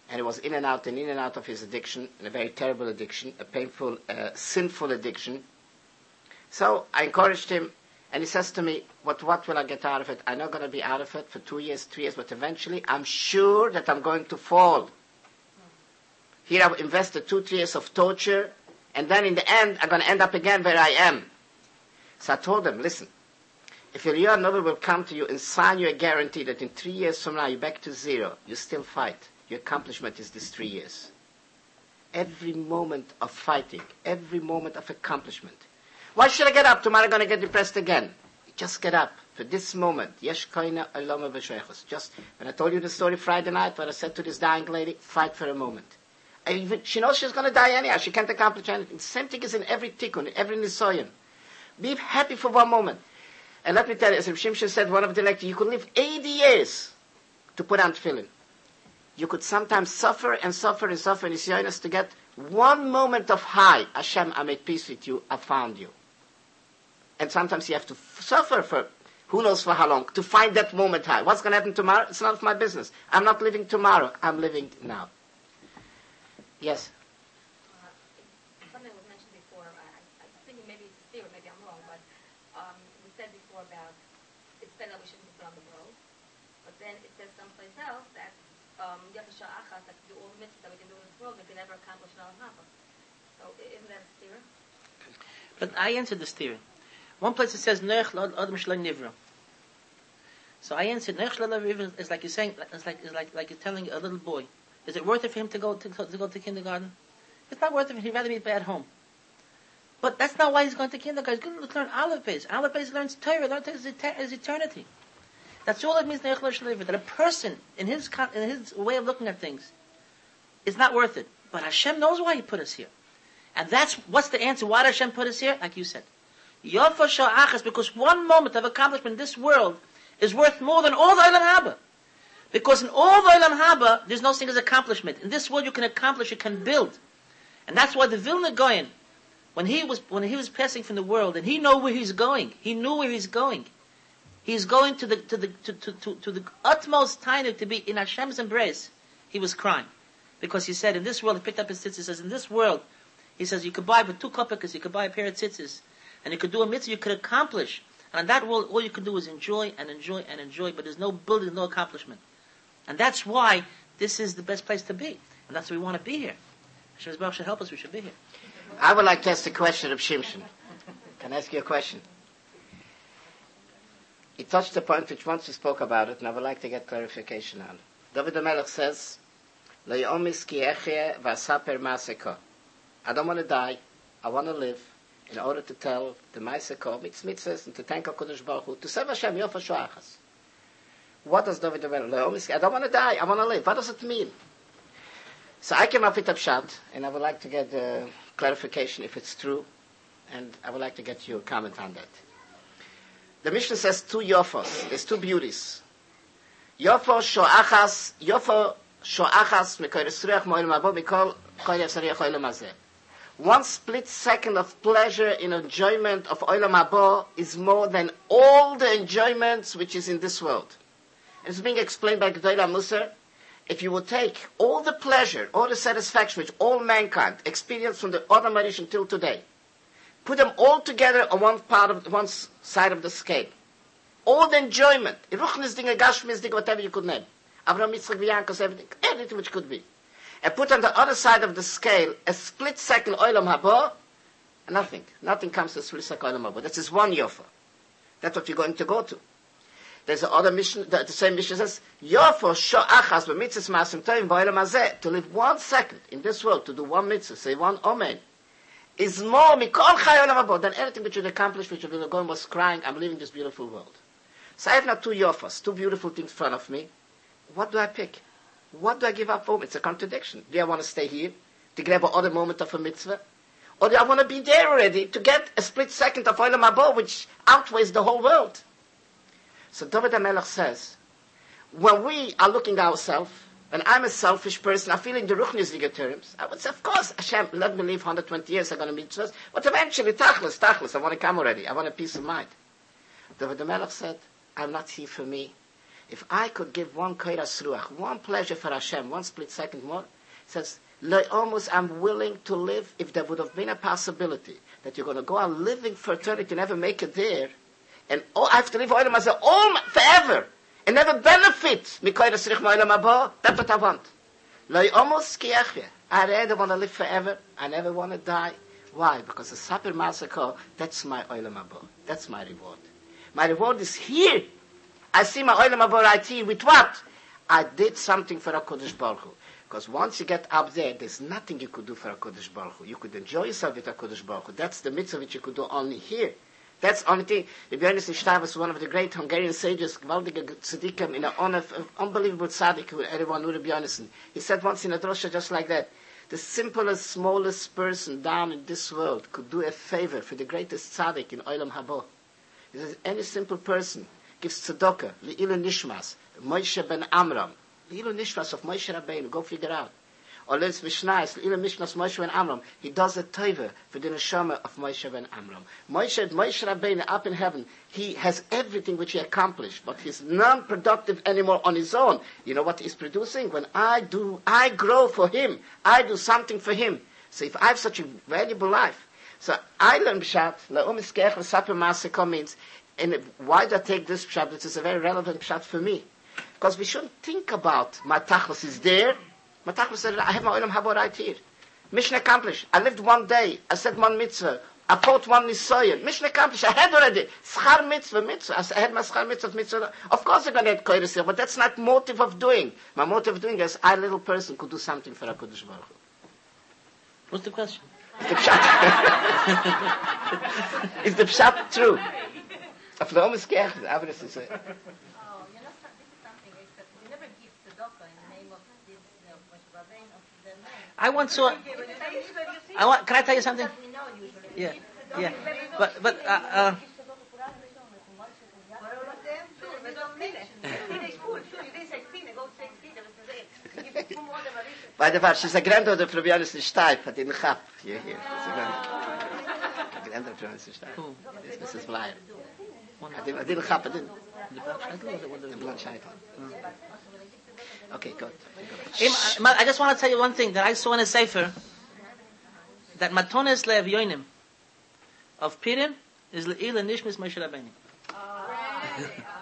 Speaker 1: And he was in and out and in and out of his addiction, and a very terrible addiction, a painful, uh, sinful addiction. So I encouraged him, and he says to me, what, what will I get out of it? I'm not going to be out of it for two years, three years, but eventually I'm sure that I'm going to fall. Here I've invested two, three years of torture, and then in the end, I'm going to end up again where I am. So I told him, listen, if your year novel will come to you and sign you a guarantee that in three years from now you're back to zero, you still fight. Your accomplishment is these three years. Every moment of fighting, every moment of accomplishment. Why should I get up? Tomorrow I'm going to get depressed again. Just get up. For this moment, yesh koina aloma v'sheichos. Just, when I told you the story Friday night, when I said to this dying lady, fight for a moment. Even, she knows she's going to die anyhow. She can't accomplish anything. The same thing is in every tikkun, every nisoyan. Be happy for one moment. And let me tell you, as Rav said, one of the lectures, you could live 80 years to put on tefillin. You could sometimes suffer and suffer and suffer in Nisyonis to get one moment of high. Hashem, I made peace with you, I found you. And sometimes you have to f- suffer for who knows for how long to find that moment high. What's going to happen tomorrow? It's none of my business. I'm not living tomorrow. I'm living now. Yes.
Speaker 9: Uh, something was mentioned before. I, I, I think maybe it's theory, maybe I'm wrong, but um, we said before about it's better that we shouldn't be put the road. But then it says someplace else that um, Yafasha Achas, that do all the mitzvahs that we can do in this world, we can never accomplish an Haba. So i- isn't that a theory?
Speaker 3: But I answered this theory. One place it says Nech Adam Shalom Nivra. So I answered Nech Shalom Nivra is like you're saying it's like it's like like you're telling a little boy. Is it worth it for him to go to, to go to kindergarten? It's not worth it. He'd rather be at home. But that's not why he's going to kindergarten. He's going to learn Aleph Beis. Aleph learns Torah. Learns eter- his eternity. That's all it means. That a person in his in his way of looking at things is not worth it. But Hashem knows why He put us here. And that's what's the answer. Why did Hashem put us here? Like you said. Because one moment of accomplishment in this world is worth more than all the Olam Haba. Because in all the Olam Haba, there's no as accomplishment. In this world, you can accomplish, you can build. And that's why the Vilna Goyen, when he was, when he was passing from the world, and he knew where he's going, he knew where he's going. He's going to the, to the, to, to, to, to the utmost time to be in Hashem's embrace. He was crying. Because he said, in this world, he picked up his tzitzis, he says, in this world, he says, you could buy for two kopikas, you could buy a pair of tzitzis, and you could do a mitzvah, you could accomplish. And in that world, all you can do is enjoy and enjoy and enjoy, but there's no building, no accomplishment. And that's why this is the best place to be. And that's why we want to be here. Hashem Baruch should help us, we should be here.
Speaker 1: I would like to ask the question of Shimshon. Can I ask you a question? He touched a point which once we spoke about it, and I would like to get clarification on. David Melech says. I don't want to die. I want to live in order to tell the Maiseko, mitzvahs, mitzvahs, and to thank HaKadosh Baruch Hu, to serve Hashem, yofa shoachas. What does David Melech, "Le'omis ki-" I don't want to die. I want to live. What does it mean? So I came up with and I would like to get uh, clarification if it's true, and I would like to get your comment on that. The Mishnah says two yofos. There's two beauties. Yofo shoachas, yofo shoachas mekoyres ruach mo'il mabo mikol koyres ruach oilam hazeh. One split second of pleasure in enjoyment of oilam habo is more than all the enjoyments which is in this world. It's being explained by Gdoila Musar. If you would take all the pleasure, all the satisfaction which all mankind experienced from the Adam Rishon till today, put them all together on one part of one side of the scale. All the enjoyment, Ruchnis Dinge, Gashmis whatever you could name. Abraham Yitzchak everything, everything which could be. And put on the other side of the scale a split second oilam habo, nothing. Nothing comes to split second oilam habo. That's just one yofa. That's what you're going to go to. There's another mission, the, the same mission says, Yofa sho'achas b'mitzvahs masim toim b'olam hazeh, to live one second in this world, to do one mitzvah, say one omen, is more mikol chay olam habo than anything which you accomplish, which you going was crying, I'm leaving this beautiful world. So I have now two yofas, two beautiful things in front of me. What do I pick? What do I give up for? It's a contradiction. Do I want to stay here to grab another moment of a mitzvah? Or do I want to be there already to get a split second of Olam Habo, which outweighs the whole world? So David HaMelech says, when we are looking at ourselves, and I'm a selfish person, I feel in the Ruchnisige terms, I would say, of course, Hashem, let me live 120 years, I'm going to meet mitzvahs, but eventually, tachlis, tachlis, I want to come already, I want a peace of mind. David HaMelech said, I'm not here for me. If I could give one kairas ruach, one pleasure for Hashem, one split second more, says, almost I'm willing to live if there would have been a possibility that you're going to go on living for eternity, never make it there, and oh, I have to live as all forever, and never benefit ruach. That's what I want. Almost. I rather want to live forever. I never want to die. Why? Because the Sapir Masako, that's my oilam habo. That's my reward. My reward is here. I see my oilam habo right here. With what? I did something for a Kodesh Baruch Hu. Because once you get up there, there's nothing you could do for a Kodesh Baruch Hu. You could enjoy yourself with a Kodesh Baruch Hu. That's the mitzvah which you could do only here. That's the only thing. Rabbi Yonis Ishtar was one of the great Hungarian sages, gewaltige tzaddikim, in an unbelievable tzaddik, who everyone knew Rabbi Yonis. He said once in a drosha just like that, the simplest, smallest person down in this world could do a favor for the greatest tzaddik in Olam Habo. He says, any simple person gives tzedakah, li'ilu nishmas, Moshe ben Amram, li'ilu nishmas of Moshe Rabbeinu, go figure out. Or let's mishnais, li'ilu nishmas Moshe ben Amram, he does a taiva for the neshama of Moshe ben Amram. Moshe, Moshe Rabbeinu up in heaven, he has everything which he accomplished, but he's non-productive anymore on his own. You know what he's producing? When I do, I grow for him. I do something for him. So if I have such a valuable life, so I learn Pshat, La'um Iskech V'Saper Masiko means, and why do I take this Pshat? This is a very relevant Pshat for me. Because we shouldn't think about my Tachlis is there. My Tachlis said, I have my Olam Habo right here. Mission accomplished. I lived one day. I said one mitzvah. I fought one nisoyan. Mission accomplished. I had already. Schar mitzvah, mitzvah. I had my schar mitzvah, mitzvah. Of course I'm going to get koiris but that's not motive of doing. My motive of doing is I, little person, could do something for HaKadosh Baruch Hu.
Speaker 3: What's the question?
Speaker 1: Is the pshat? <laughs> is the pshat true? Auf der Omes Kirche, aber es ist,
Speaker 9: Oh, you know, this is something, is that never give tzedakah in the name of this, you know, Moshe Rabbeinu, of the name.
Speaker 3: I once saw. I want. Can I tell you something?
Speaker 9: We know usually.
Speaker 3: Yeah, yeah. But but uh, uh, <laughs>
Speaker 1: by the way, she's a granddaughter from Johannes Steip, at in Chap, here, here. She's a grand- a granddaughter from Johannes Steip.
Speaker 3: who?
Speaker 1: Yes, Mrs. Blyer. I didn't, I didn't Chap, I didn't.
Speaker 3: The black shaitel or the one
Speaker 1: The blood shaitan. Okay, good.
Speaker 3: I just want to tell you one thing that I saw in a sefer that Matones Lev Yoinim of Pirin is Le'il Nishmis Moshe Rabbeinu. <laughs>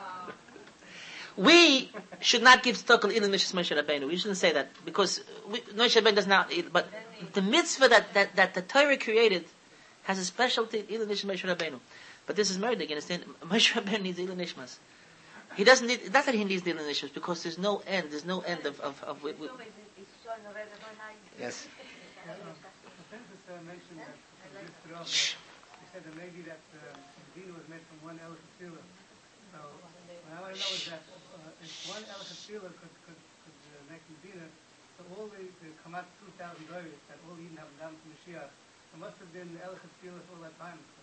Speaker 3: We should not give stock Le'il and Nishmis Moshe Rabbeinu. We shouldn't say that because we, Moshe Rabbeinu does not. eat, But the mitzvah that, that, that the Torah created has a specialty and Nishmis Moshe Rabbeinu. But this is murder. You understand? Moshe Rabbeinu needs Le'il Nishmas. He doesn't need. Not that he needs Le'il and Nishmas because there's no end. There's no end of of. of, of
Speaker 1: Yes.
Speaker 10: The census mentioned that uh, just throughout, he said that maybe that uh, the was made from one Elach Tefillah. So what I want to know is that uh, if one Elach Tefillah could, could, could uh, make Medina, so all the, the Kamat 2,000 dollars that all Eden have done to Mashiach, there must have been Elach Tefillah all that time. So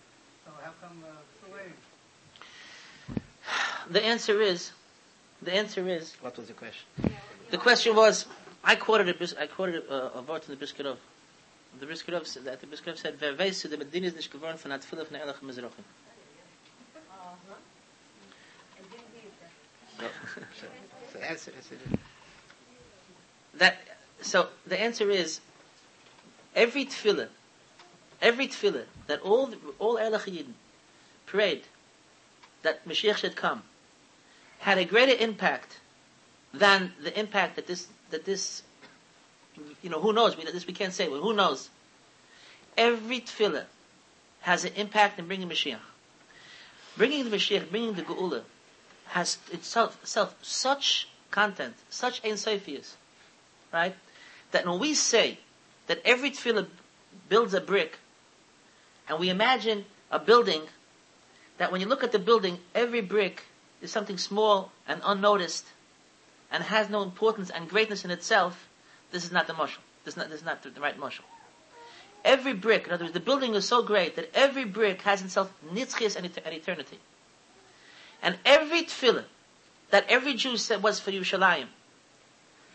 Speaker 10: how come uh, so late?
Speaker 3: the answer is, the answer is, what was the question? The question was, I quoted a, bis- quoted a, a word from the Brisker Rav. The Brisker Rav said that the Brisker Rav said, "Wer weiß, der Medina ist nicht geworden von der Tfillah von der Erlich Mizrachim."
Speaker 1: So answer is
Speaker 3: That so the answer is every tefillah, every tefillah that all the, all Yidden prayed that Mashiach should come had a greater impact than the impact that this that this you know who knows? We this we can't say. But who knows? Every tefillah has an impact in bringing Mashiach. Bringing the Mashiach bringing the Geula has itself, itself such content such ein right? That when we say that every tefillah builds a brick and we imagine a building that when you look at the building every brick is something small and unnoticed and has no importance and greatness in itself, this is not the mushal. This is not, this is not the, right mushal. Every brick, in other words, the building is so great that every brick has itself nitzchias and, et- and eternity. And every tefillah that every Jew said was for Yerushalayim,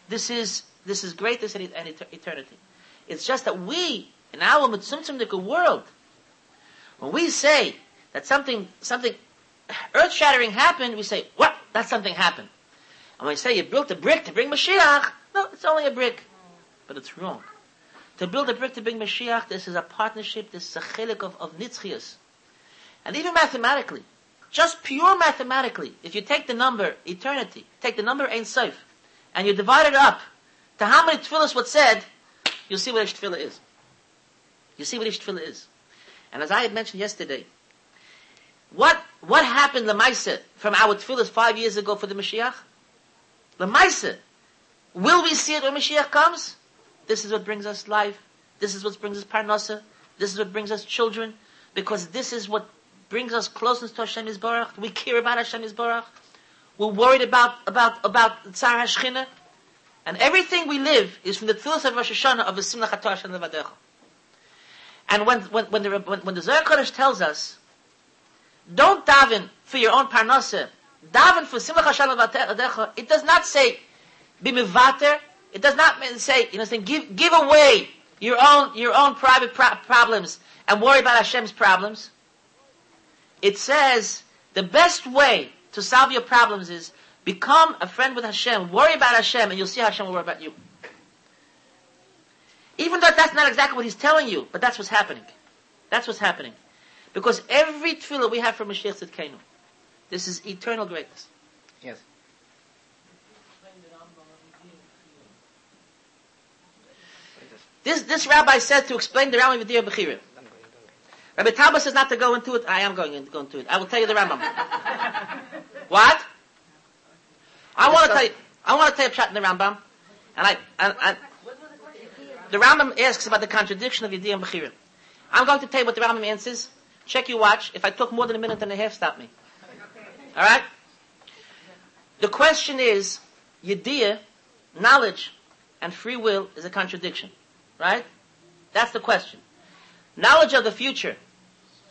Speaker 3: this is, this is greatness and, et- and et- eternity. It's just that we, in our mitzumtzumdika world, when we say that something, something earth-shattering happened, we say, what? That something happened. And when you say you built a brick to bring Mashiach, no, it's only a brick. But it's wrong. To build a brick to bring Mashiach, this is a partnership, this is a chilik of, of nitzchias. And even mathematically, just pure mathematically, if you take the number eternity, take the number Ein Sof, and you divide it up to how many tefillahs was said, you'll see what each tefillah is. You see what each tefillah is. And as I had mentioned yesterday, what what happened Lamaisa from our tefillahs five years ago for the Mashiach? Lamaisa. Will we see it when Mashiach comes? This is what brings us life. This is what brings us parnasa. This is what brings us children. Because this is what brings us closeness to Hashem Yisbarach. We care about Hashem Yisbarach. We're worried about, about, about Tzar HaShchina. And everything we live is from the tefillahs of Rosh Hashanah of the Simla Chator Hashem Levadecha. And when, when, when the, when, when the Zohar Kodesh tells us, don't daven for your own parnasa, daven for simcha Hashem Levadecha, it does not say, be mivater, it does not say, you know, saying, give, give away your own, your own private pro- problems and worry about Hashem's problems. It says, the best way to solve your problems is become a friend with Hashem, worry about Hashem, and you'll see Hashem will worry about you. Even though that's not exactly what he's telling you, but that's what's happening. That's what's happening. Because every tefillah we have from Mashiach Tzidkenu, this is eternal greatness.
Speaker 1: Yes.
Speaker 3: This, this rabbi said to explain the Rambam Vidya Bechira. Rabbi Talbot says not to go into it. I am going to go into it. I will tell you the Rambam. <laughs> what? I want to tell you. I want to tell you a shot in the Rambam, and I, and, and the Rambam asks about the contradiction of Yediyah and Bechira. I'm going to tell you what the Rambam answers. Check your watch. If I took more than a minute and a half, stop me. All right. The question is, Yediyah, knowledge, and free will is a contradiction, right? That's the question. Knowledge of the future,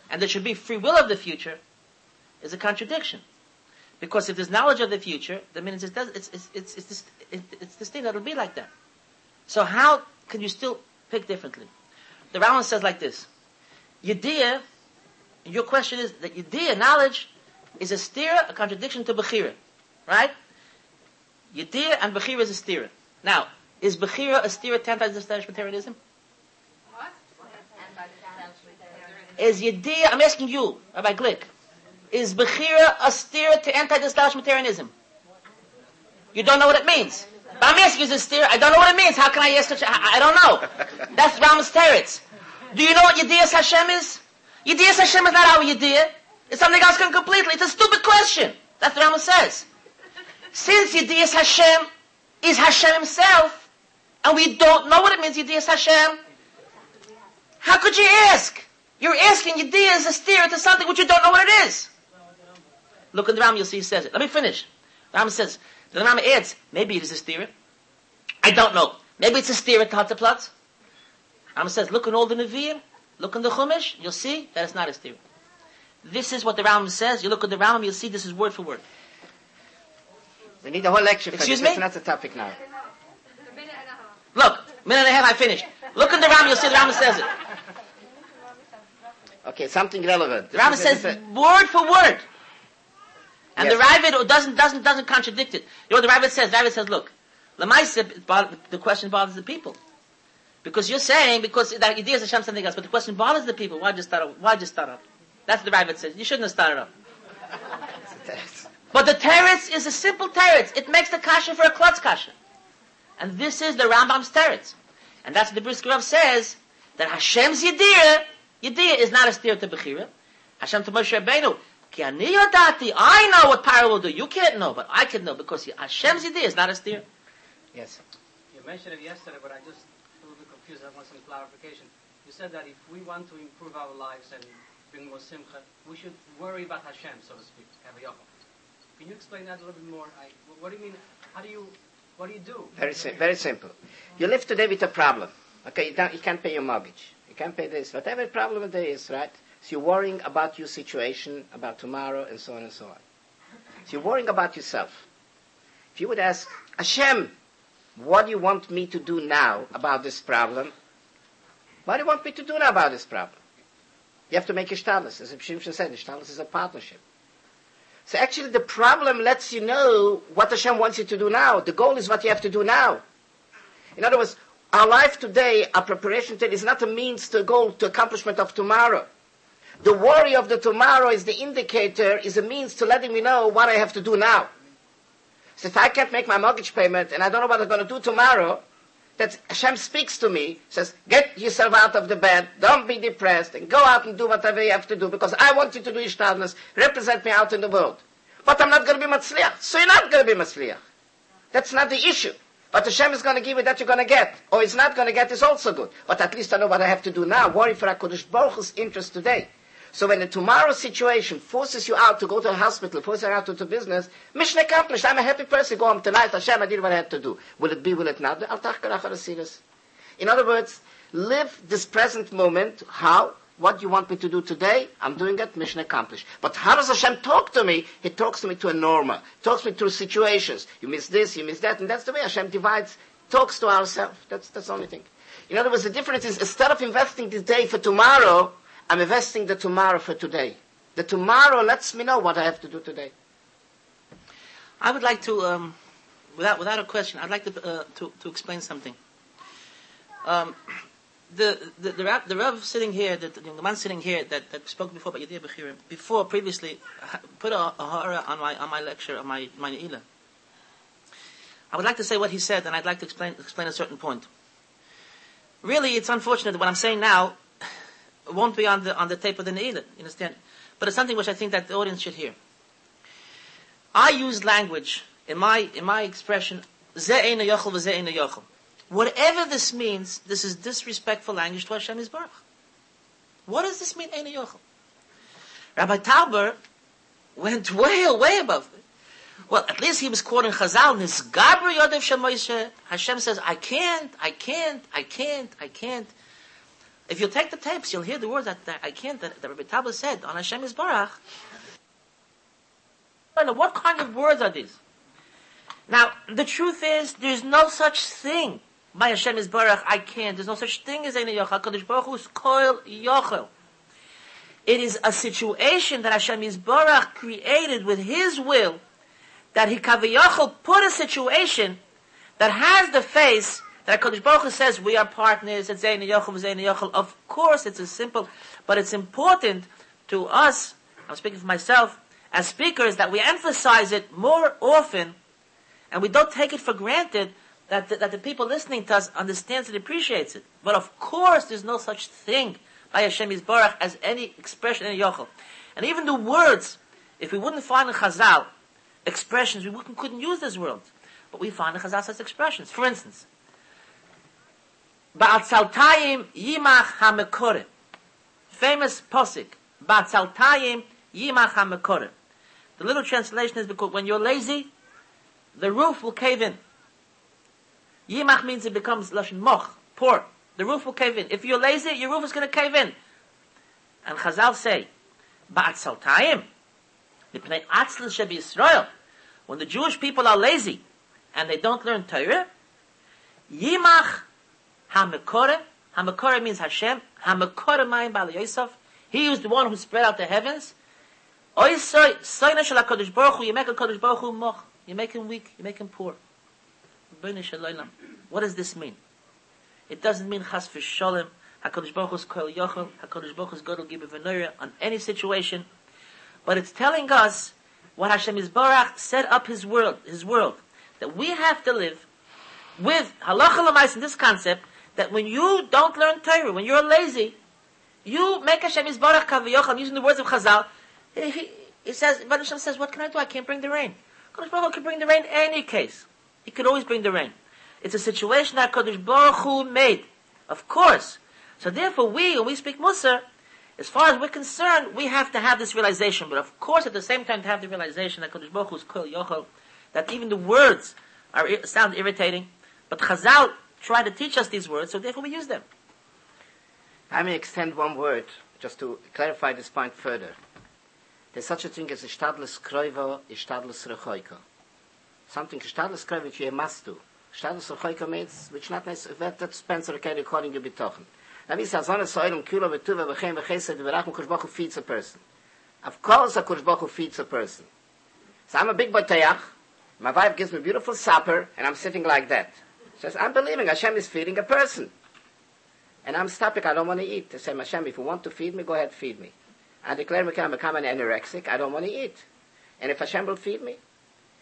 Speaker 3: and there should be free will of the future, is a contradiction. Because if there's knowledge of the future, that means it's, it's, it's, it's, this, it, it's this thing that'll be like that. So how can you still pick differently? The Rambam says like this. Yediyah, your question is that Yediyah, knowledge, is a stira, a contradiction to Bechira. Right? Yediyah and Bechira is a stira. Now, is Bechira a stira to anti-establishmentarianism? Is Yediyah, I'm asking you, Rabbi Glick, is Bechira a stira to anti-establishmentarianism? You don't know what it means. I'm asking you, is it stira? I don't know what it means. How can I ask such a, I I don't know. That's Rambam's teretz. Do you know what Yediyah Hashem is? Yediyah Hashem is not our Yediyah. It's something else completely. It's a stupid question. That's what Rambam says. Since Yediyah Hashem is Hashem himself, and we don't know what it means, Yediyah Hashem, how could you ask? You're asking Yediyah is a steer to something which you don't know what it is. Look at the Rambam, you'll see he says it. Let me finish. The Rambam says, the Rambam adds, maybe it is a steer. I don't know. Maybe it's a steer to Hatzaplatz. Rambam says, look in all the Nevi'im, look in the Chumash, you'll see that it's not a steer. This is what the Rambam says. You look at the Rambam, you'll see this is word for word.
Speaker 1: We need a whole lecture for
Speaker 3: Excuse
Speaker 1: this.
Speaker 3: me?
Speaker 1: It's not the topic now.
Speaker 3: Look, minute and a half, I finished. Look in the Ram, you'll see the Ram says it.
Speaker 1: Okay, something relevant.
Speaker 3: The Ram
Speaker 1: This is-
Speaker 3: says word for word. And
Speaker 1: Yes.
Speaker 3: the Raavad doesn't, doesn't, doesn't contradict it. You know what the Raavad says? The Raavad says, look, Lamaisa, the question bothers the people. Because you're saying, because the idea is Hashem something else, but the question bothers the people. Why just start up? Why just start up? That's what the Raavad says. You shouldn't have started up. <laughs> But the teretz is a simple teretz. It makes the kasha for a klutz kasha. And this is the Rambam's teretz. And that's what the Brisker Rav says, that Hashem's Yediyah, Yediyah is not a steer to Bechira. Hashem to Moshe Rabbeinu, Ki ani yodati, I know what Paro will do. You can't know, but I can know, because Hashem's Yediyah is not a steer.
Speaker 1: Yes.
Speaker 11: You mentioned it yesterday, but I just a little bit confused. I want some clarification. You said that if we want to improve our lives and bring more simcha, we should worry about Hashem, so to speak. Kaviyachol. Can you explain that a little bit more? I, what do you mean? How do you? What do you do?
Speaker 1: Very, sim- very simple. You live today with a problem. Okay, you, don't, you can't pay your mortgage. You can't pay this. Whatever problem there is, right? So you're worrying about your situation, about tomorrow, and so on and so on. So you're worrying about yourself. If you would ask, Hashem, what do you want me to do now about this problem? What do you want me to do now about this problem? You have to make a shtalis. As Shimshon said, the shtalis is a partnership. So actually the problem lets you know what Hashem wants you to do now. The goal is what you have to do now. In other words, our life today, our preparation today is not a means to a goal to accomplishment of tomorrow. The worry of the tomorrow is the indicator, is a means to letting me know what I have to do now. So if I can't make my mortgage payment and I don't know what I'm going to do tomorrow, that Hashem speaks to me, says, get yourself out of the bed, don't be depressed, and go out and do whatever you have to do, because I want you to do Ishtadlis, represent me out in the world. But I'm not going to be Matzliach. So you're not going to be Matzliach. That's not the issue. But Hashem is going to give you that you're going to get. Or it's not going to get is also good. But at least I know what I have to do now. Worry for HaKadosh Baruch Hu's interest today. So when the tomorrow situation forces you out to go to the hospital, forces you out to do business, mission accomplished. I'm a happy person. Go home tonight. Hashem, I did what I had to do. Will it be, will it not? In other words, live this present moment. How? What you want me to do today? I'm doing it. Mission accomplished. But how does Hashem talk to me? He talks to me to a norma. Talks me through situations. You miss this, you miss that, and that's the way Hashem divides, talks to ourselves. That's, that's the only thing. In other words, the difference is instead of investing this day for tomorrow, I'm investing the tomorrow for today. The tomorrow lets me know what I have to do today.
Speaker 3: I would like to, um, without without a question, I'd like to uh, to, to explain something. Um, the the the Rav, the Rav sitting here, the, the man sitting here that, that spoke before about Yediyah Bechirim, before previously put a, a hara on my on my lecture on my my ne'ilah. I would like to say what he said, and I'd like to explain explain a certain point. Really, it's unfortunate that what I'm saying now won't be on the on the tape of the ne'ilah. You understand? But it's something which I think that the audience should hear. I use language in my in my expression. Whatever this means, this is disrespectful language to Hashem Yisbarach. What does this mean, eina yochel? Rabbi Tauber went way, way above it. Well, at least he was quoting Chazal. Nisgabra yodev shemoishe. Hashem says, "I can't, I can't, I can't, I can't." If you take the tapes, you'll hear the words that, that I can't that, that Rabbi Tauber said on Hashem Yisbarach. I know, What kind of words are these? Now, the truth is, there's no such thing. By Hashem is Baruch, I can't. There's no such thing as any Yochel. HaKadosh Baruch Hu is Koil Yochel. It is a situation that Hashem is Baruch created with His will, that He Kaviyachol put a situation that has the face that HaKadosh Baruch says, we are partners, it's Ein Yochel, Ein Yochel. Of course, it's as simple, but it's important to us, I'm speaking for myself, as speakers, that we emphasize it more often, and we don't take it for granted that the, that the people listening to us understands and appreciates it. But of course, there's no such thing by Hashem Yisbarach as any expression in Yochel. And even the words, if we wouldn't find in Chazal expressions, we couldn't use these words. But we find in Chazal such expressions. For instance, Ba'atzaltayim yimach ha'mekorim. Famous posik. Ba'atzaltayim yimach ha'mekorim. The little translation is because when you're lazy, the roof will cave in. Yimach means it becomes lashon moch, poor. The roof will cave in. If you're lazy, your roof is going to cave in. And Chazal say, Ba'atzaltayim, Mipnei atzl shebi Yisrael, when the Jewish people are lazy and they don't learn Torah, Yimach HaMekore, HaMekore means Hashem, HaMekore Mayim Bal Yosef, he is the one who spread out the heavens, Oisoi, Soina Shel HaKadosh Baruch Hu, you make HaKadosh Baruch Hu moch, you make him weak, you make him poor. Shel Olam. What does this mean? It doesn't mean Chas V'Sholem, HaKadosh Baruch Hu's Kol Yochel, HaKadosh Baruch Hu's Godel Gibe V'Noira, on any situation, but it's telling us what Hashem Yisbarach set up His world, His world, that we have to live with halacha lemais in this concept that when you don't learn Torah, when you're lazy, you make Hashem Yisbarach Kaviyach. I'm using the words of Chazal. He, he, says, but Hashem says, what can I do? I can't bring the rain. Kodesh Baruch Hu can bring the rain in any case. He could always bring the rain. It's a situation that Kodesh Baruch Hu made. Of course. So therefore we, when we speak Musar, as far as we're concerned, we have to have this realization. But of course, at the same time, to have the realization that Kodesh Baruch Hu is Kol Yochel, that even the words are sound irritating. But Chazal try to teach us these words, so therefore we use them.
Speaker 1: I may extend one word just to clarify this point further. There's such a thing as a stadless kroivo, a stadless rechoiko. Something a stadless kroivo which you must do. Stadless rechoiko means which not necessarily that Spencer can according to betochen. Now we say zone soil und kilo mit tuve bechem bechesed berach und kushbachu feeds a person. Of course a kushbachu feeds a person. So I'm a big batayach. My wife gives me beautiful supper and I'm sitting like that. Says, I'm believing Hashem is feeding a person. And I'm stopping, I don't want to eat. They say, Hashem, if you want to feed me, go ahead, feed me. I declare I'm become an anorexic, I don't want to eat. And if Hashem will feed me,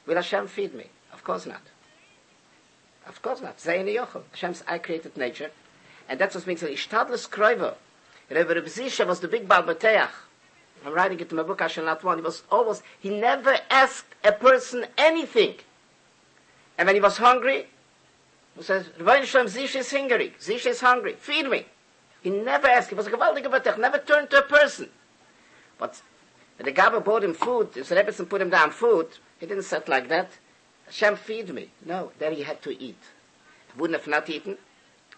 Speaker 1: will Hashem feed me? Of course not. Of course not. Zayni Yochel. Hashem's I created nature. And that's what means, Ishtadlis Kroiva. Rebbe Rebbe Zisha was the big Balbateach. I'm writing it in my book, Hashem not one. He was always, he never asked a person anything. And when he was hungry, he says, Rebbeinu Shalom, Zisha is hungry. Zisha is hungry. Feed me. He never asked. He was a gewaltige Batech. Never turned to a person. But when the Gabba bought him food, if the Rebbe put him down food, he didn't say it like that. Hashem feed me. No, there he had to eat. He wouldn't have not eaten,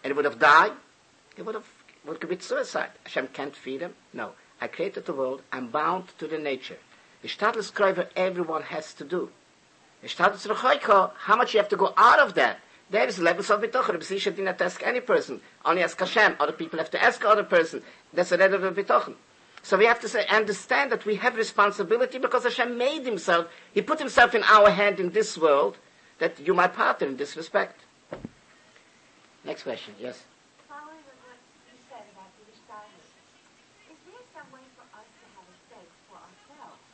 Speaker 1: and he would have died. He would have would commit suicide. Hashem can't feed him. No. I created the world. I'm bound to the nature. The status everyone has to do. The status how much you have to go out of that? There is levels of bitochen. The B'sisha did not ask any person. Only ask Hashem. Other people have to ask other person. That's a level of bitochen. So we have to say, understand that we have responsibility because Hashem made himself, he put himself in our hand in this world, that you my partner in this respect. Next question, yes?
Speaker 6: Following on what you said about the Ishtaris, is there some way for us to have a sense for ourselves?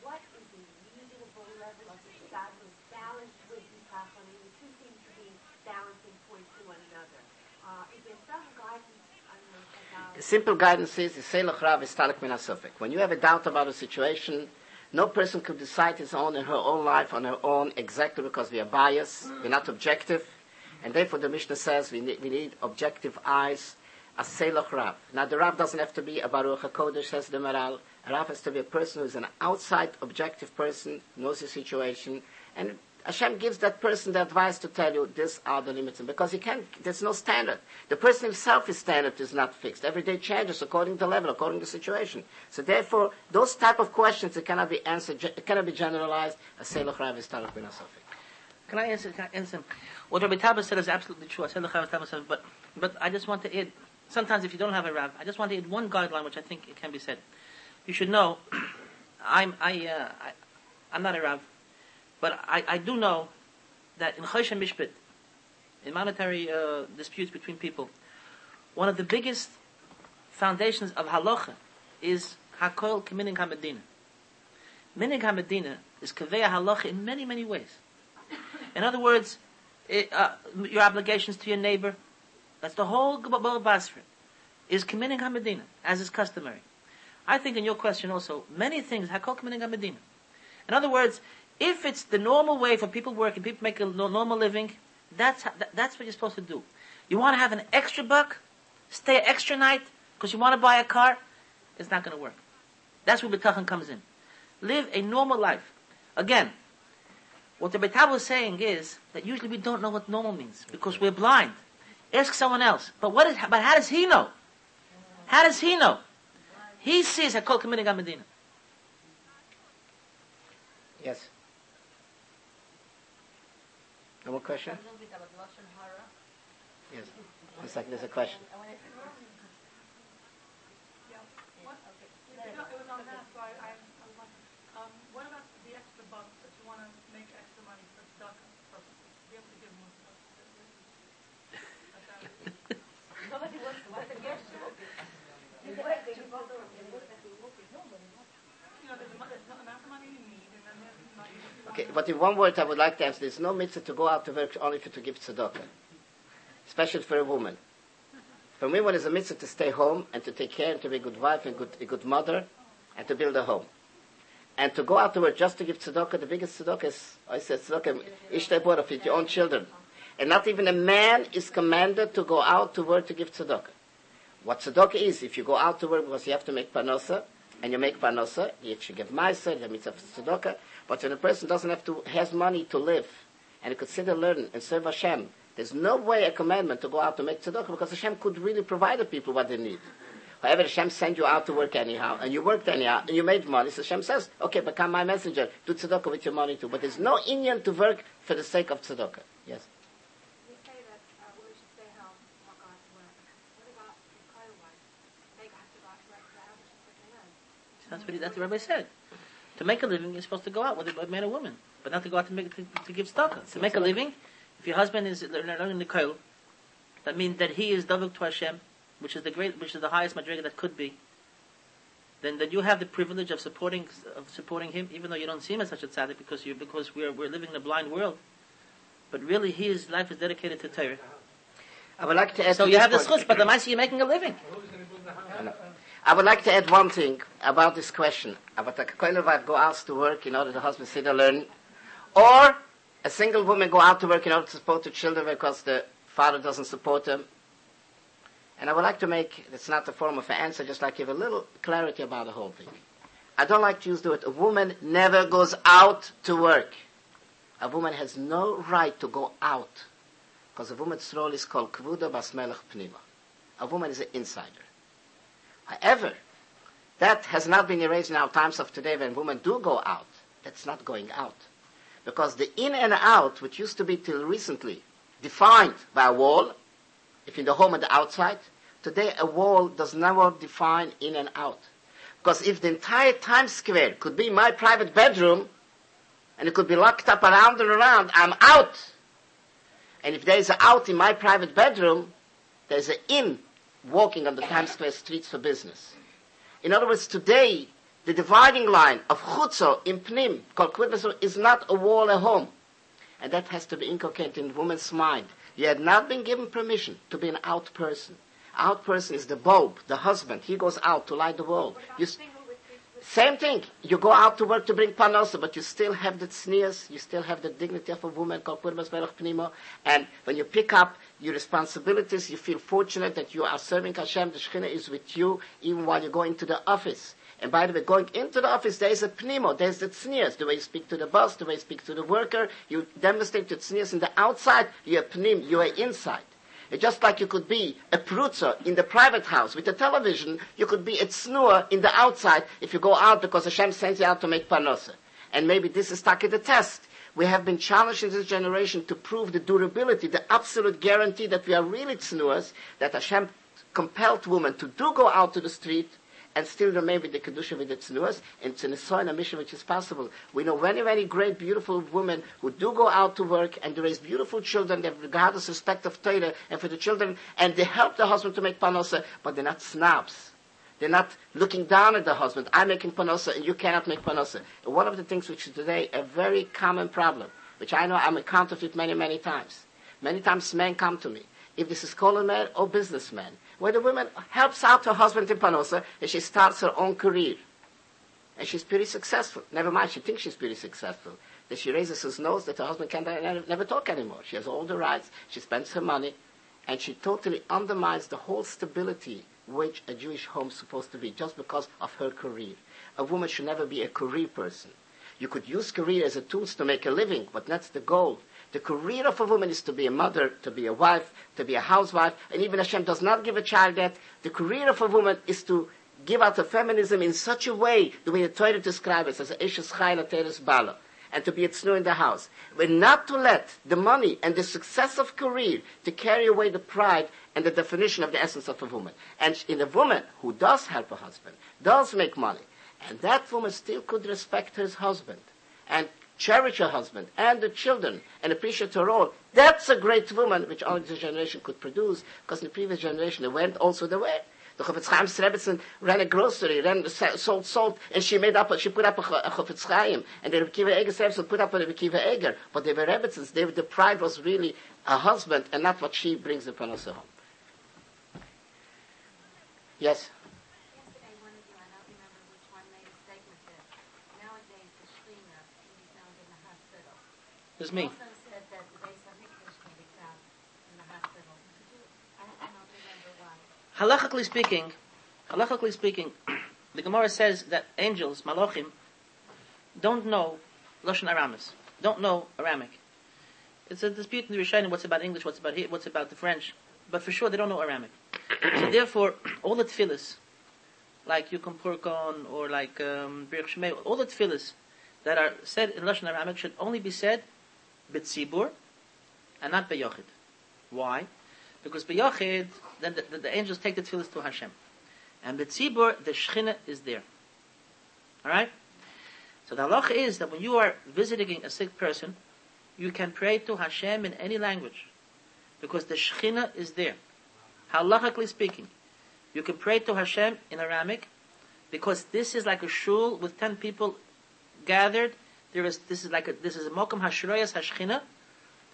Speaker 6: What is the reasonable level of Ishtaris balanced with Yisach? I mean, the two seem to be balancing points to one another. Uh, is there some guidance? I don't know, about
Speaker 1: The simple guidance is, Yiselach Rav is Talak Min. When you have a doubt about a situation, no person could decide his own in her own life on her own exactly because we are biased, we're not objective, and therefore the Mishnah says we need, we need objective eyes, a Selach Rav. Now the Rav doesn't have to be a Baruch HaKodesh, says the Maral. A Rav has to be a person who is an outside objective person, knows the situation, and Hashem gives that person the advice to tell you these are the limits, because he can't, there's no standard. The person himself, his standard is not fixed. Every day changes according to the level, according to the situation. So therefore, those type of questions that cannot be answered, ge- cannot be generalized.
Speaker 3: Can I answer? Can I answer? What Rabbi Tauber said is absolutely true. But but I just want to add. Sometimes, if you don't have a Rav, I just want to add one guideline, which I think it can be said. You should know. <clears throat> I'm I, uh, I I'm not a Rav, but I, I do know that in Chosh Mishpit, in monetary uh, disputes between people, one of the biggest foundations of halacha is hakol k'minig hamedina. Minig hamedina is kaveya halacha in many many ways. In other words, it, uh, your obligations to your neighbor, that's the whole Gebal Basra, is committing Hamadina, as is customary. I think in your question also, many things, Hakol committing Hamadina. In other words, if it's the normal way for people working, people make a normal living, that's, how, that's what you're supposed to do. You want to have an extra buck, stay an extra night, because you want to buy a car, it's not going to work. That's where B'tachan comes in. Live a normal life. Again, what the Betab is saying is that usually we don't know what normal means because we're blind. Ask someone else. But what is? But how does he know? How does he know? He sees a Hakol committing Medina.
Speaker 1: Yes. No more question?
Speaker 9: A little bit about Lashon Hara.
Speaker 1: Yes. One second, there's a question.
Speaker 9: And when it's
Speaker 7: What,
Speaker 9: okay.
Speaker 7: no, it was on that, so I, I, I was wondering, um, what about the extra bucks that you wanna make extra money for tzedakah purposes, be able to give more tzedakah?
Speaker 6: Nobody wants to want to get
Speaker 7: You know, there's, a mo- there's not amount of money you need, and then there's money that you
Speaker 1: Okay, but in one word I would like to answer, there's no mitzvah to go out to work only for to give tzedakah. Especially for a woman. For a woman, it's a mitzvah to stay home and to take care and to be a good wife and good, a good mother and to build a home. And to go out to work just to give tzedakah, the biggest tzedakah is, I said tzedakah, bora, for your own children. And not even a man is commanded to go out to work to give tzedakah. What tzedakah is, if you go out to work because you have to make panosa, and you make panosa, you should give meiser, the mitzvah of tzedakah, but when a person doesn't have to, has money to live, and he could sit and learn and serve Hashem, there's no way a commandment to go out to make tzedakah because Hashem could really provide the people what they need. However, Hashem sent you out to work anyhow, and you worked anyhow, and you made money, so Hashem says, okay, become my messenger, do tzedakah with your money too. But there's no Indian to work for the sake of tzedakah. Yes?
Speaker 9: We say that uh, women should stay home, not go out to work. What about the Koil wife? They have to go out to work for hours, just like they learn.
Speaker 3: That's what, he, that's what the rabbi said. To make a living, you're supposed to go out, whether a man or woman, but not to go out to make to, to give tzedakah. To make a living, if your husband is learning the koil, that means that he is davuk to Hashem, which is the great, which is the highest madriga that could be. Then, then you have the privilege of supporting of supporting him, even though you don't see him as such a tzaddik, because you because we're we're living in a blind world. But really, his life is dedicated to Torah.
Speaker 1: I would like to add
Speaker 3: So
Speaker 1: to
Speaker 3: you have the
Speaker 1: point-
Speaker 3: schutz, but the master you're making a living.
Speaker 1: I would like to add one thing about this question. About a kohen wife go out to work in order the husband sit and learn, or a single woman go out to work in order to support the children because the father doesn't support them. And I would like to make, it's not the form of an answer, just like give a little clarity about the whole thing. I don't like to use the word, a woman never goes out to work. A woman has no right to go out. Because a woman's role is called kvuda bas melech pnima. A woman is an insider. However, that has not been erased in our times of today when women do go out. That's not going out. Because the in and out, which used to be till recently defined by a wall, if in the home and the outside, today a wall does never define in and out. Because if the entire Times Square could be my private bedroom, and it could be locked up around and around, I'm out. And if there's an out in my private bedroom, there's an in walking on the Times Square streets for business. In other words, today, the dividing line of chutzo in pnim, called kvitvaso, is not a wall at home. And that has to be inculcated in the woman's mind. You had not been given permission to be an out person. Out person is the bulb, the husband. He goes out to light the world. You, same thing. You go out to work to bring panosa, but you still have the sneers, you still have the dignity of a woman called Pnimo. And when you pick up your responsibilities, you feel fortunate that you are serving Hashem. The Shekhinah is with you even while you go into the office. And by the way, going into the office, there is a pnimo, there's the tznias, the way you speak to the boss, the way you speak to the worker. You demonstrate the tznias in the outside, you are pnim, you are inside. Just like you could be a prutzer in the private house with a television, you could be a tznuah in the outside if you go out because Hashem sends you out to make panosa. And maybe this is stuck at the test. We have been challenged in this generation to prove the durability, the absolute guarantee that we are really tznuas, that Hashem compelled women to do go out to the street and still remain with the kedusha with the tznuas. And it's an a mission which is possible. We know many, many great, beautiful women who do go out to work and they raise beautiful children. They have regardless respect of Torah and for the children, and they help the husband to make panosa, but they're not snobs. They're not looking down at the husband. I'm making panosa and you cannot make panosa. One of the things which is today a very common problem, which I know I'm encountered with many, many times. Many times men come to me. If this is scholar man or businessman, where the woman helps out her husband in panosa and she starts her own career. And she's pretty successful. Never mind, she thinks she's pretty successful. That she raises his nose that her husband can never talk anymore. She has all the rights, she spends her money, and she totally undermines the whole stability which a Jewish home is supposed to be just because of her career. A woman should never be a career person. You could use career as a tool to make a living, but that's the goal. The career of a woman is to be a mother, to be a wife, to be a housewife, and even Hashem does not give a child that. The career of a woman is to give out the feminism in such a way, the way the Torah describes it, as Eshes Chayla Teres Bala. And to be a tznu in the house. But not to let the money and the success of career to carry away the pride and the definition of the essence of a woman. And in a woman who does help her husband, does make money, and that woman still could respect her husband and cherish her husband and the children and appreciate her role. That's a great woman which only this generation could produce because in the previous generation they went also the way. The Chofetz Chaim Srebbetzin ran a grocery, ran sold salt, and she made up, she put up a, a Chofetz Chaim, and the Rekiva Eger Srebbetzin put up a Rekiva Eger, but they were Rebbetzins, they, the pride was really a husband and not what she brings upon us home. Yes?
Speaker 12: Yesterday, one of you, I don't remember which one, made a statement that nowadays the Shekhinah can be found in the hospital.
Speaker 3: It's me.
Speaker 12: Also said that the Beis Hamikdash can be found in the hospital. Could you, I, I don't remember why.
Speaker 3: Halachically speaking, halachically speaking, <clears throat> the Gemara says that angels, malachim, don't know Lashon Aramis, don't know Aramic. It's a dispute in the Rishonim, what's about English, what's about here, what's about the French. But for sure, they don't know Aramic. so <clears throat> therefore, all the tefillahs, like Yukum Purkon or like um, Birch Shemei, all the tefillahs that are said in Lashon Aramic should only be said b'tzibur and not beyochid. Why? Because beyochid, then the, the, the angels take the tefillahs to Hashem. And b'tzibur, the Shechina is there. Alright? So the halacha is that when you are visiting a sick person, you can pray to Hashem in any language. Because the Shechina is there. Halachically speaking, you can pray to Hashem in Aramic, because this is like a shul with ten people gathered. There is this is like a this is a mokum hashroyas hashchina,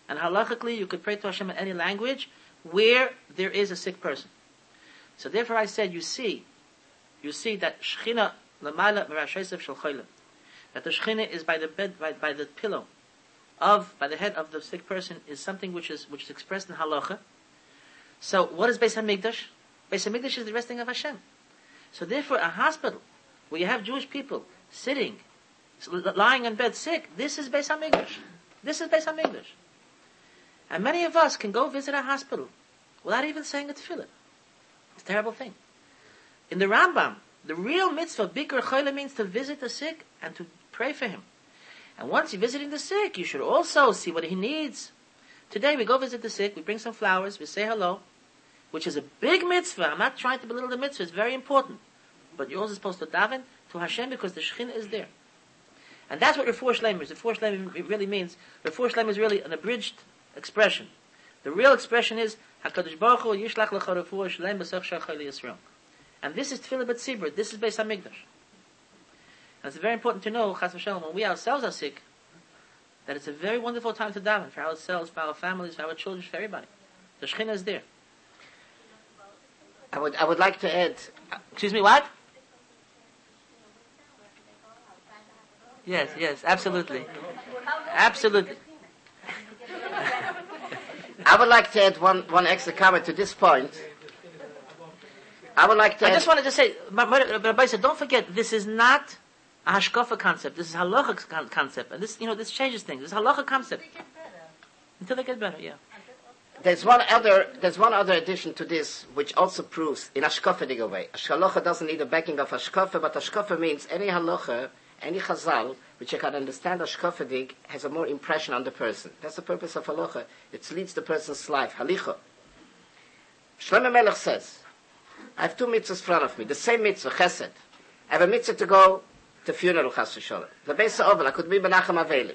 Speaker 3: and halachically you could pray to Hashem in any language where there is a sick person. So therefore, I said, you see, you see that shchina lamala merashaysev shel chaylim, that the shchina is by the bed by, by the pillow of by the head of the sick person is something which is which is expressed in halacha. So what is Beis Hamikdash? Beis Hamikdash is the resting of Hashem. So therefore, a hospital where you have Jewish people sitting, lying in bed sick, this is Beis Hamikdash. This is Beis Hamikdash. And many of us can go visit a hospital without even saying a tefillah. It's a terrible thing. In the Rambam, the real mitzvah, Bikr Choyle, means to visit the sick and to pray for him. And once you're visiting the sick, you should also see what he needs. Today we go visit the sick, we bring some flowers, we say hello, which is a big mitzvah. I'm not trying to belittle the mitzvah, it's very important. But you're also supposed to daven to Hashem because the Shekhinah is there. And that's what Refuah Shlem is. Refuah Shlem really means, Refuah Shlem is really an abridged expression. The real expression is, HaKadosh Baruch Hu yishlach lecha refuah shlem b'sech shachar Yisrael. And this is Tefillah B'tzibur. This is Beis HaMikdash. And it's very important to know, Chas v'shalom, when we ourselves are sick, that it's a very wonderful time to daven for ourselves, for our families, for our children, for everybody. The Shekhinah is there.
Speaker 1: I would, I would like to add,
Speaker 3: Excuse me, what? Yes, yes, absolutely. Absolutely.
Speaker 1: I would like to add one, one extra comment to this point. I would like to
Speaker 3: I
Speaker 1: add,
Speaker 3: just wanted to say, Rabbi said, don't forget, this is not a hashkafa concept. This is halacha con- concept, and this, you know, this changes things. This is halacha concept until they get better. Yeah.
Speaker 1: there's one other, there's one other addition to this, which also proves in Ashkafedig way. Halacha doesn't need a backing of Ashkafa, but Ashkafa means any halacha, any chazal, which I can understand Ashkafedig, has a more impression on the person. That's the purpose of halacha. It leads the person's life. Halicha. Shlomo Melech says, I have two mitzvahs in front of me. The same mitzvah, chesed. I have a mitzvah to go to funeral, chas v'sholem. The base oval, I could be Menachem Aveli.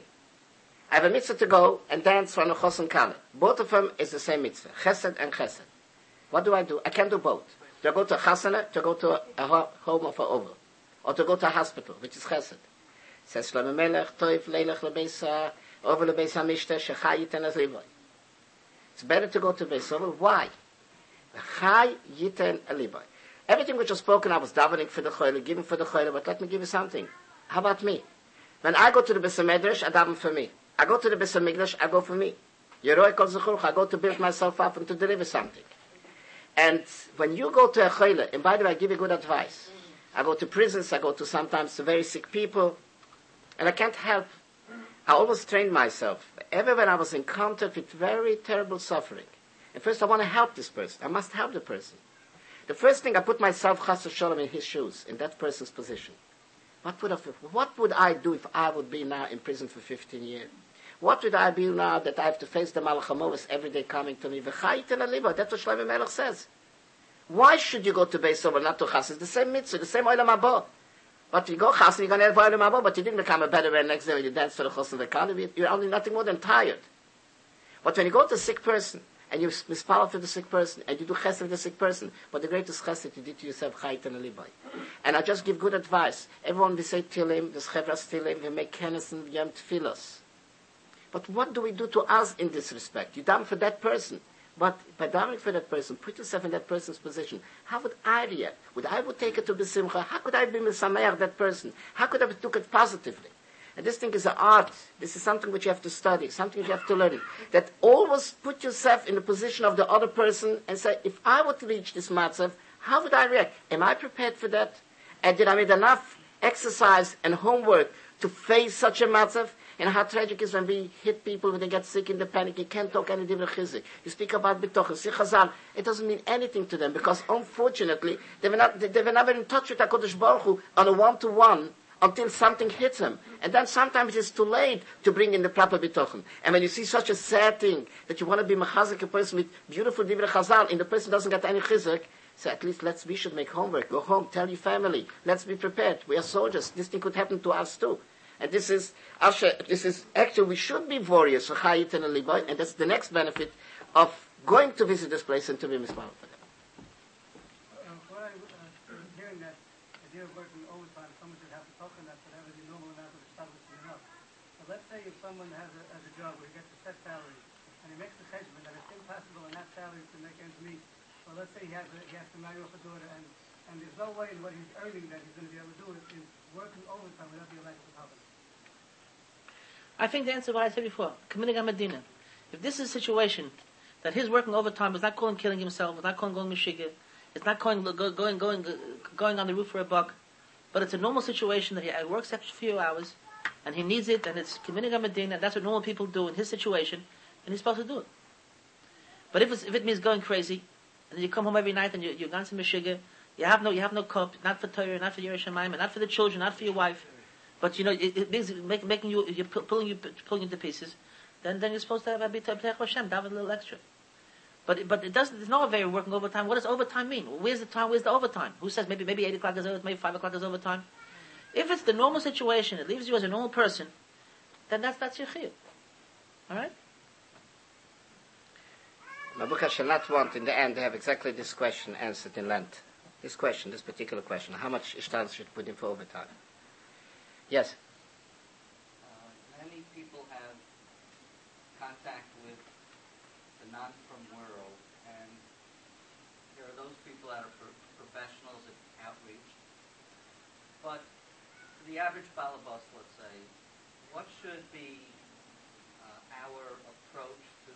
Speaker 1: I have a mitzvah to go and dance for Nechos and Kale. Both of them is the same mitzvah, chesed and chesed. What do I do? I can do both. Do I go to a chasana, to go to a, a home of a oval, or to go to a hospital, which is chesed. Says Shlomo Melech, toif leilech lebeisa, over lebeisa mishte, shechai yiten as livoy. It's better to go to Beis Oval. Why? Chai yiten eliboy. Everything which was spoken, I was davening for the choyle, giving for the choyle, but let me give you something. How about me? When I go to the Beis Medrash, I daven for me. I go to the Beis Mikdash, I go for me. Yeroi kol zechurch, I go to build myself up and to deliver something. And when you go to a choyle, and by the way, I give you good advice. I go to prisons, I go to sometimes to very sick people, and I can't help. I always trained myself. Ever when I was contact with very terrible suffering, and first I want to help this person. I must help the person. The first thing I put myself, chas shalom, in his shoes, in that person's position. What would, have, what would I do if I would be now in prison for 15 years? What would I be now that I have to face the Malachamovas every day coming to me? That's what Shlomo Melech says. Why should you go to Beis Over, not to Chas? It's the same mitzvah, the same oilam haba. But you go Chas, you're going to have oilam haba, but you didn't become a better man next day when you dance to the Chos and the Kalev. You're only nothing more than tired. But when you go to a sick person, and you mispal for the sick person, and you do chesed for the sick person, but the greatest chesed you did to yourself, chayit and alibay. And I just give good advice. Everyone we say tilim, the chevras tilim, we make kennis and yom tfilos. But what do we do to us in this respect? You done for that person. But by davening for that person, put yourself in that person's position. How would I react? Would I would take it to be besimcha? How could I be misameach that person? How could I took it positively? And this thing is an art. This is something which you have to study, something you have to learn. That always put yourself in the position of the other person and say, if I were to reach this matzav, how would I react? Am I prepared for that? And did I make enough exercise and homework to face such a matzav? And how tragic is when we hit people when they get sick in the panic. You can't talk any different chizik. You speak about bitoch, see chazal. It doesn't mean anything to them because unfortunately they were not they were never in touch with Hakadosh Baruch Hu on a one to one until something hits them. And then sometimes it's too late to bring in the proper bitochen. And when you see such a sad thing that you want to be machazik a person with beautiful divrei chazal and the person doesn't get any chizik, so at least let's we should make homework. Go home, tell your family. Let's be prepared. We are soldiers. This thing could happen to us too. And this is, this is actually, we should be warriors and that's the next benefit of going to visit this place and to be them.
Speaker 10: Uh, let's say if someone has a, has a job where he gets a set salary, and he makes the cheshbon that it's impossible on that salary to make ends meet, well, let's say he has, a, he has to marry off a daughter, and, and there's no way in what he's earning that he's going to be able to do it is working overtime without the electric power.
Speaker 3: I think the answer what I said before. Committing Medina. If this is a situation that his working overtime is not calling killing himself, it's not calling going mishiga, it's not going going going going on the roof for a buck, but it's a normal situation that he works extra few hours and he needs it and it's committing Medina and that's what normal people do in his situation and he's supposed to do it. But if, if it means going crazy and you come home every night and you, you're going to mishiga, you have no you have no cup, not for Torah, not for Yerushalayim, not for the children, not for your wife but you know, it, it means make, making you, you're pulling you, pulling you to pieces, then, then you're supposed to have a bit of Hashem, have a little extra. But, but it doesn't, there's no way of working overtime. What does overtime mean? Where's the time, where's the overtime? Who says maybe, maybe 8 o'clock is overtime, maybe 5 o'clock is overtime? If it's the normal situation, it leaves you as a normal person, then that's, that's your chiyuv. Alright?
Speaker 1: Mabuka shall not want in the end to have exactly this question answered in Lent. This question, this particular question. How much Ishtal should put in for overtime? Yes.
Speaker 4: Uh, many people have contact with the non-from world, and there are those people that are pro- professionals at outreach. But for the average balabus, let's say, what should be uh, our approach to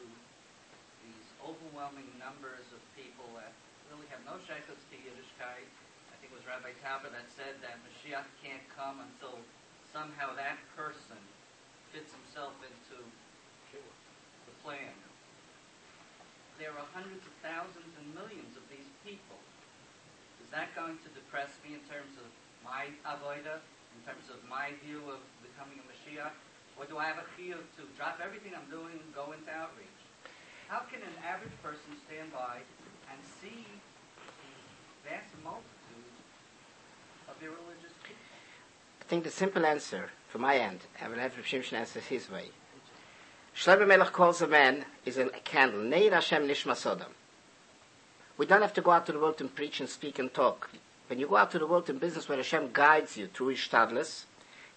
Speaker 4: these overwhelming numbers of people that really have no shaykhs to Yiddishkeit? I think it was Rabbi Tauber that said that Mashiach can't come until somehow that person fits himself into the plan. There are hundreds of thousands and millions of these people. Is that going to depress me in terms of my avoida, in terms of my view of becoming a Mashiach? Or do I have a chiyuv to drop everything I'm doing and go into outreach? How can an average person stand by and see these vast multitudes of irreligious
Speaker 1: think the simple answer from my end, I will have Shimshon answer his way. Shlomo Melech calls a man is a candle. Neir Hashem Nishmas Adam. We don't have to go out to the world and preach and speak and talk. When you go out to the world in business where Hashem guides you through Ishtadlis,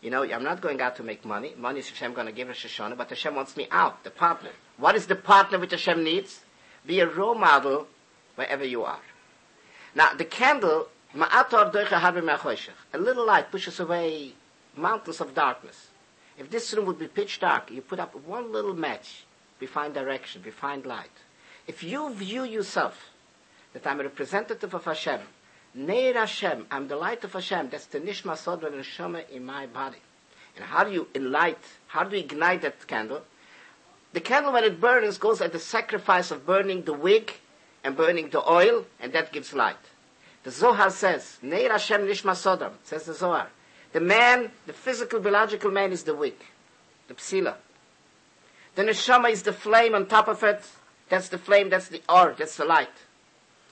Speaker 1: you know, I'm not going out to make money. Money is Hashem going to give us Shoshana, but Hashem wants me out, the partner. What is the partner which Hashem needs? Be a role model wherever you are. Now, the candle a little light pushes away mountains of darkness. If this room would be pitch dark, you put up one little match, we find direction, we find light. If you view yourself that I'm a representative of Hashem, Neir Hashem, I'm the light of Hashem, that's the Nishma Sodra and Neshama in my body. And how do you light, how do you ignite that candle? The candle, when it burns, goes at the sacrifice of burning the wick and burning the oil, and that gives light. The Zohar says, Neir Hashem Nishmas Adam, says the Zohar, The man, the physical, biological man is the wick, the psila. The neshama is the flame on top of it. That's the flame, that's the or, that's the light.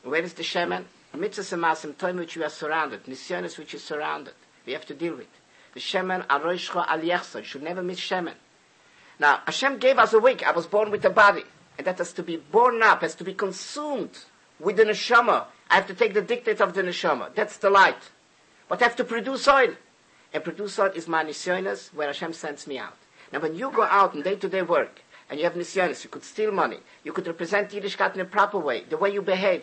Speaker 1: Where is the shemen? Mitzvahs and masim, time which we are surrounded, nisyonis which is surrounded. We have to deal with. The shemen, aroishcha al. You should never miss shemen. Now, Hashem gave us a wick. I was born with a body. And that has to be born up, has to be consumed with the neshama. I have to take the dictate of the neshama. That's the light. But I have to produce oil. And produce oil is my nisyonis, where Hashem sends me out. Now, when you go out in day-to-day work, and you have nisyonis, you could steal money, you could represent Yiddishkeit in a proper way, the way you behave,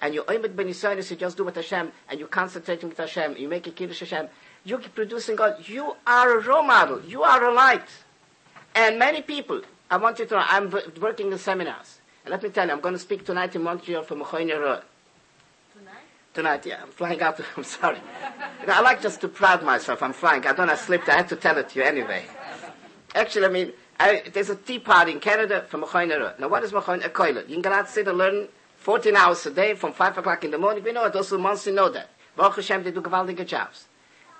Speaker 1: and you it ben nisyonis, you just do with Hashem, and you're concentrating with Hashem, you make a kiddush Hashem, you're producing God. You are a role model. You are a light. And many people, I want you to know, I'm working in seminars. And let me tell you, I'm going to speak tonight in Montreal for Mechoiner Tonight? Tonight, yeah. I'm flying out. <laughs> I'm sorry. You know, I like just to proud myself. I'm flying. I don't have slipped. I had to tell it to you anyway. Actually, I mean, I, there's a tea party in Canada for Mechoiner Now, what is Mechoiner? A. You can go out sit and learn 14 hours a day from 5 o'clock in the morning. We know it. Those who months know that. Baruch Hashem, they do gewaltige jobs.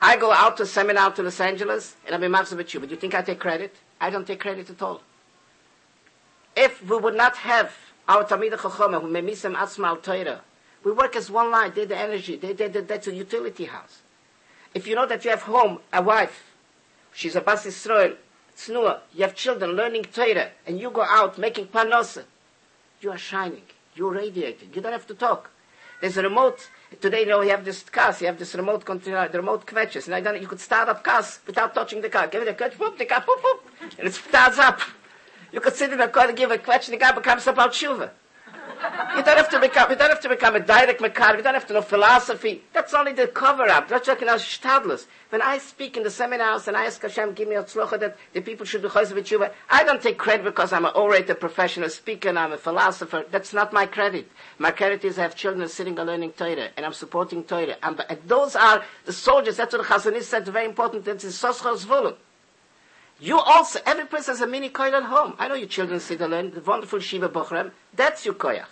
Speaker 1: I go out to a seminar to Los Angeles, and I'm in you. But you think I take credit? I don't take credit at all. If we would not have our Talmidei Chachama, who memisem atzma al Torah, we work as one line. They're the energy. They, they, they, that's a utility house. If you know that you have home a wife, she's a Bas Yisrael, Tznuah, you have children learning Torah, and you go out making panosa, you are shining. You're radiating. You don't have to talk. There's a remote. Today, you know, you have this car. You have this remote control. Uh, the remote kvetches. And I don't, you could start up cars without touching the car. Give it a kvetch, whoop, the car, whoop, whoop, and it starts up. You in a car and give a question, the guy becomes about tshuva. You don't have to become, you don't have to become a direct mechanic. You don't have to know philosophy. That's only the cover up. That's like our shtadlus. When I speak in the seminars and I ask Hashem, give me a tzlocha that the people should be chayz with I don't take credit because I'm an orator, professional speaker, and I'm a philosopher. That's not my credit. My credit is I have children sitting and learning Torah, and I'm supporting Torah. And, those are the soldiers. That's what the Chazon Ish said, very important. That's in Soschos Volum. You also, every person has a mini koyach at home. I know your children sit and learn the wonderful Shiva Bochrem. That's your koyach.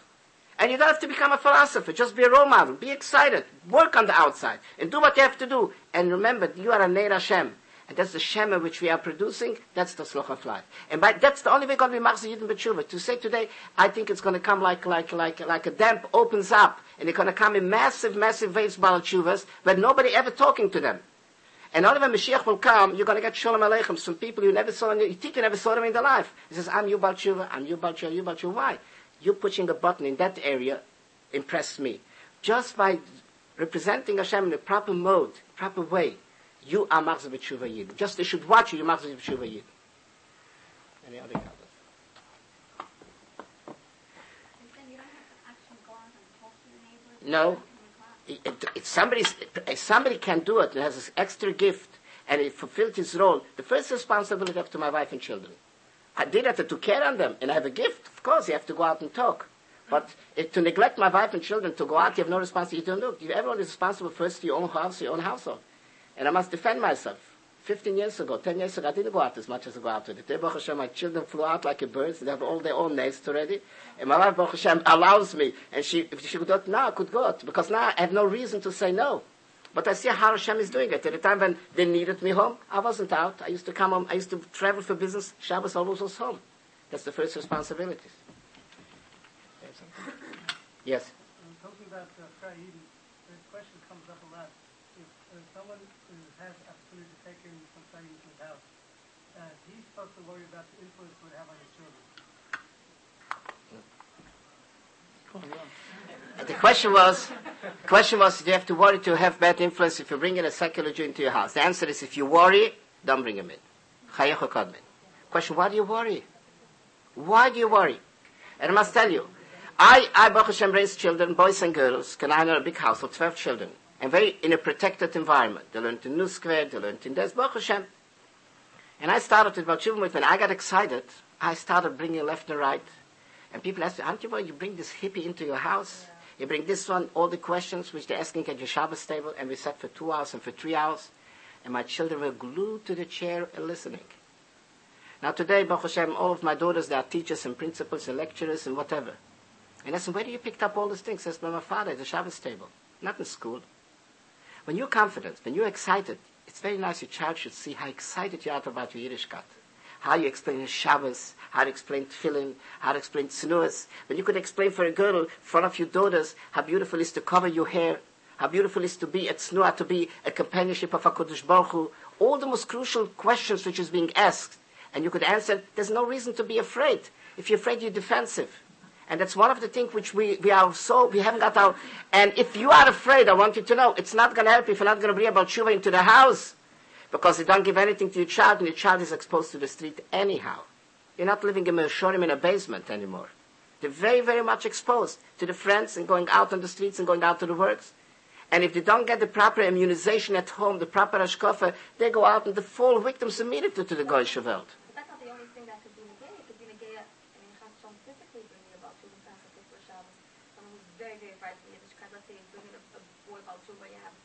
Speaker 1: And you don't have to become a philosopher. Just be a role model. Be excited. Work on the outside. And do what you have to do. And remember, you are a Neir Hashem. And that's the Shema which we are producing. That's the Sloch life. And by, that's the only way to be Machzor Yidden B'tshuva. To say today, I think it's going to come like, like, like, like a damp opens up. And it's going to come in massive, massive waves, Baal Tshuvas, but nobody ever talking to them. And only when Mashiach will come, you're going to get Shalom Aleichem. Some people you never saw, in your, you think you never saw them in their life. He says, I'm you Baal Tshuva, I'm you Baal Tshuva, you Baal Tshuva. Why? You pushing a button in that area impressed me. Just by representing Hashem in the proper mode, proper way, you are Machzor B'tshuva Yid. Just they should watch you, you're Machzor B'tshuva Yid. Any other comments? No. It, somebody, if somebody can do it and has this extra gift and it fulfilled his role, the first responsibility up to my wife and children. I did it, I took care on them, and I have a gift. Of course, you have to go out and talk. But if, to neglect my wife and children, to go out, you have no responsibility. You don't do. Everyone is responsible first to your own house, your own household. And I must defend myself. 15 years ago, 10 years ago, I didn't go out as much as I go out today. Baruch Hashem, my children flew out like birds. They have all their own nests already. And my wife, Baruch Hashem, allows me. And she, if she could go, now I could go out. Because now I have no reason to say no. But I see how Hashem is doing it. At the time when they needed me home, I wasn't out. I used to come home. I used to travel for business. Shabbos always was home. That's the first responsibility. Yes.
Speaker 10: I'm talking about uh, Eden. The question comes up a lot. If uh, someone uh, has the opportunity to take in some Fry Eden to his house, uh, supposed to worry about the influence have on his children.
Speaker 1: The question was, question was, do you have to worry to have bad influence if you bring in a secular Jew into your house? The answer is, if you worry, don't bring him in. Question, why do you worry? Why do you worry? And I must tell you, I, I, Baruch Hashem, raised children, boys and girls, can I know a big house of 12 children, and very in a protected environment. They learned in New Square, they learned in Des, Baruch Hashem. And I started with about children, when I got excited, I started bringing left and right. And people asked me, aren't you, boy, you bring this hippie into your house? You bring this one, all the questions which they're asking at your Shabbos table, and we sat for two hours and for three hours, and my children were glued to the chair and listening. Now today, Baruch Hashem, all of my daughters, they are teachers and principals and lecturers and whatever. And I said, where do you pick up all these things? I said, my father at the Shabbos table, not in school. When you're confident, when you're excited, it's very nice your child should see how excited you are about your Yiddishkeit. How you explain Shabbos, how to explain Tefillin, how to explain Tzinuas. When you could explain for a girl in front of your daughters how beautiful it is to cover your hair, how beautiful it is to be a Tznuah, to be a companionship of HaKadosh Baruch Hu. All the most crucial questions which is being asked. And you could answer, there's no reason to be afraid. If you're afraid, you're defensive. And that's one of the things which we, we are so, we haven't got our, and if you are afraid, I want you to know, it's not going to help if you're not going to bring about Tshuva into the house. Because you don't give anything to your child, and your child is exposed to the street anyhow. You're not living in a shorim in a basement anymore. They're very, very much exposed to the friends and going out on the streets and going out to the works. And if they don't get the proper immunization at home, the proper ashkofa, they go out and they fall victims immediately to the Goyish world.
Speaker 9: But that's not the only thing that could be negay. It could be negay, I mean, Chas Shalom physically bringing about children fast at for Shabbos. Someone who's very, very frightened of Yiddishkeit. Let's say you're bringing a, a boy about Tshuva, you have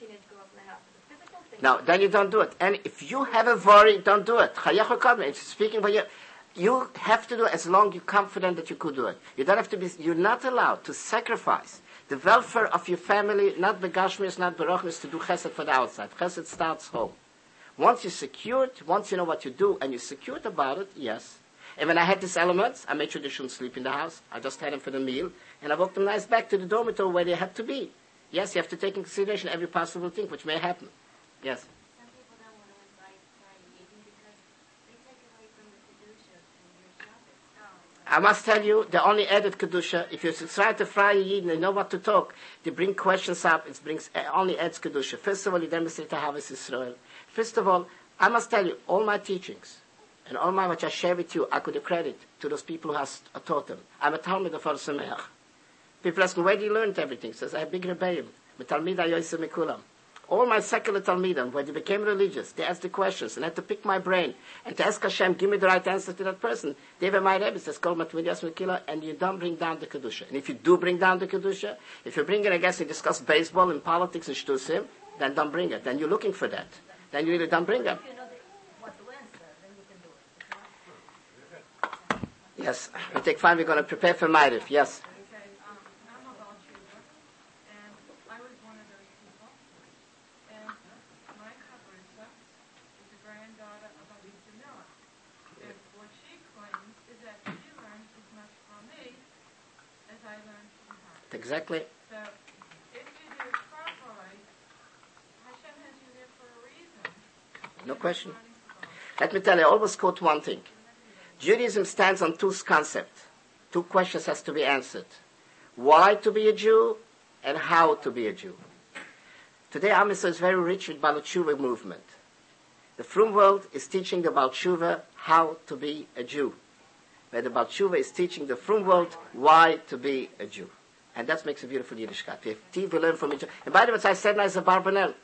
Speaker 9: teenage girls in the house. It's a physical thing.
Speaker 1: Now, then you don't do it. And if you have a worry, don't do it. It's speaking for you. You have to do it as long you're confident that you could do it. You don't have to be, you're not allowed to sacrifice the welfare of your family, not begashmis, not berachmis, to do chesed for the outside. Chesed starts home. Once you're secured, once you know what you do, and you're secured about it, yes. And when I had these elements, I made sure they shouldn't sleep in the house. I just had them for the meal, and I walked them nice back to the dormitory where they had to be. Yes, you have to take in consideration every possible thing which may happen. Yes.
Speaker 12: Some people don't want to invite Friday evening because they take away from the Kedusha and your Shabbos.
Speaker 1: I must tell you, the only added kedusha. If you try to fry a yid and they know what to talk, they bring questions up. It brings uh, only adds kedusha. First of all, you demonstrate to Havas Israel. First of all, I must tell you, all my teachings and all my which I share with you, I could credit to those people who has taught them. I'm a Talmud of Or Sameach. People ask me, where do you learn everything? Says, I have big rebellion. Talmid Ayoyse Mikulam. All my secular Talmidim, when they became religious, they asked the questions and had to pick my brain and to ask Hashem, give me the right answer to that person. They were my Rebbe, says, Kol Matvidyas Mekila, and you don't bring down the Kedusha. And if you do bring down the Kedusha, if you bring it, I guess, and discuss baseball and politics and shtusim, then don't bring it. Then you're looking for that. Then you really don't bring it.
Speaker 7: You you
Speaker 1: Yes, we take fine, we're going to prepare for Ma'ariv. Yes.
Speaker 13: Okay, um, I'm about Cuba, and I was one of those people. And my Chabrusa is the granddaughter of Alisa Miller. And what she claims is that she learned as much from me as I learned from her.
Speaker 1: Exactly.
Speaker 13: So if you do it properly, Hashem has you there for a reason.
Speaker 1: No question. Let me tell you, I always quote one thing. Judaism stands on two concepts. Two questions has to be answered. Why to be a Jew and how to be a Jew. Today, Am Yisrael is very rich with Baal Tshuva movement. The Frum world is teaching the Tshuva how to be a Jew. Where the Baal Tshuva is teaching the Frum world why to be a Jew. And that makes a beautiful Yiddishkeit. We have from each other. And by the way, I said now is a Barbanel.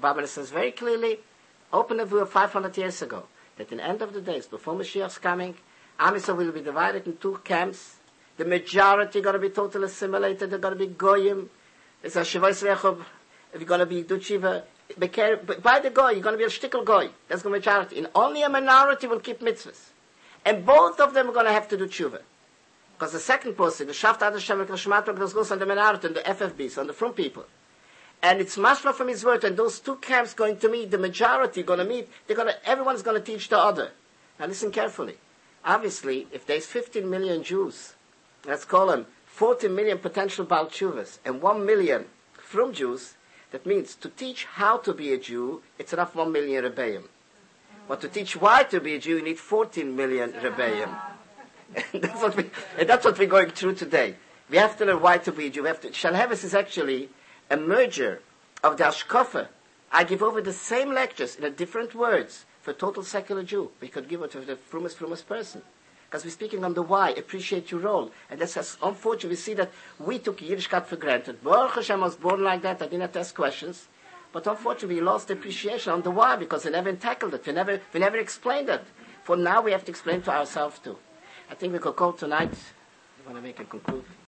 Speaker 1: Barbanel says very clearly, open of 500 years ago, that in the end of the days, before Mashiach's coming, Am Yisrael will be divided in two camps. The majority going to be totally assimilated. They're going to be goyim. It's a shavais rechob. If going to be duchiva, by the goy, you're going to be a shtickle goy. That's the majority. And only a minority will keep mitzvahs. And both of them are going to have to do tshuva. Because the second posting, the Shaft Ad Hashem Kashmatok, das goes on the minority, and the FFBs, on the front people. And it's mashma from his word, and those two camps going to meet, the majority going to meet, they're going to, everyone's going to teach the other. Now listen carefully. Obviously, if there's 15 million Jews, let's call them 40 million potential Baal and 1 million from Jews, that means to teach how to be a Jew, it's enough 1 million Rebbeim. But to teach why to be a Jew, you need 14 million Rebbeim. and, <laughs> that's what we, and that's what we're going through today. We have to learn why to be a Jew. We have to, Shalheves is actually a merger of the Ashkofa. I give over the same lectures in a different words for total secular Jew. We could give it to the frumest, frumest person. Because we're speaking on the why, appreciate your role. And that's as unfortunate. We see that we took Yiddishkeit for granted. Baruch Hashem was born like that. I didn't have to ask questions. But unfortunately, we lost appreciation on the why because we never tackled it. We never, we never explained it. For now, we have to explain to ourselves too. I think we could call tonight. You want to make a conclusion?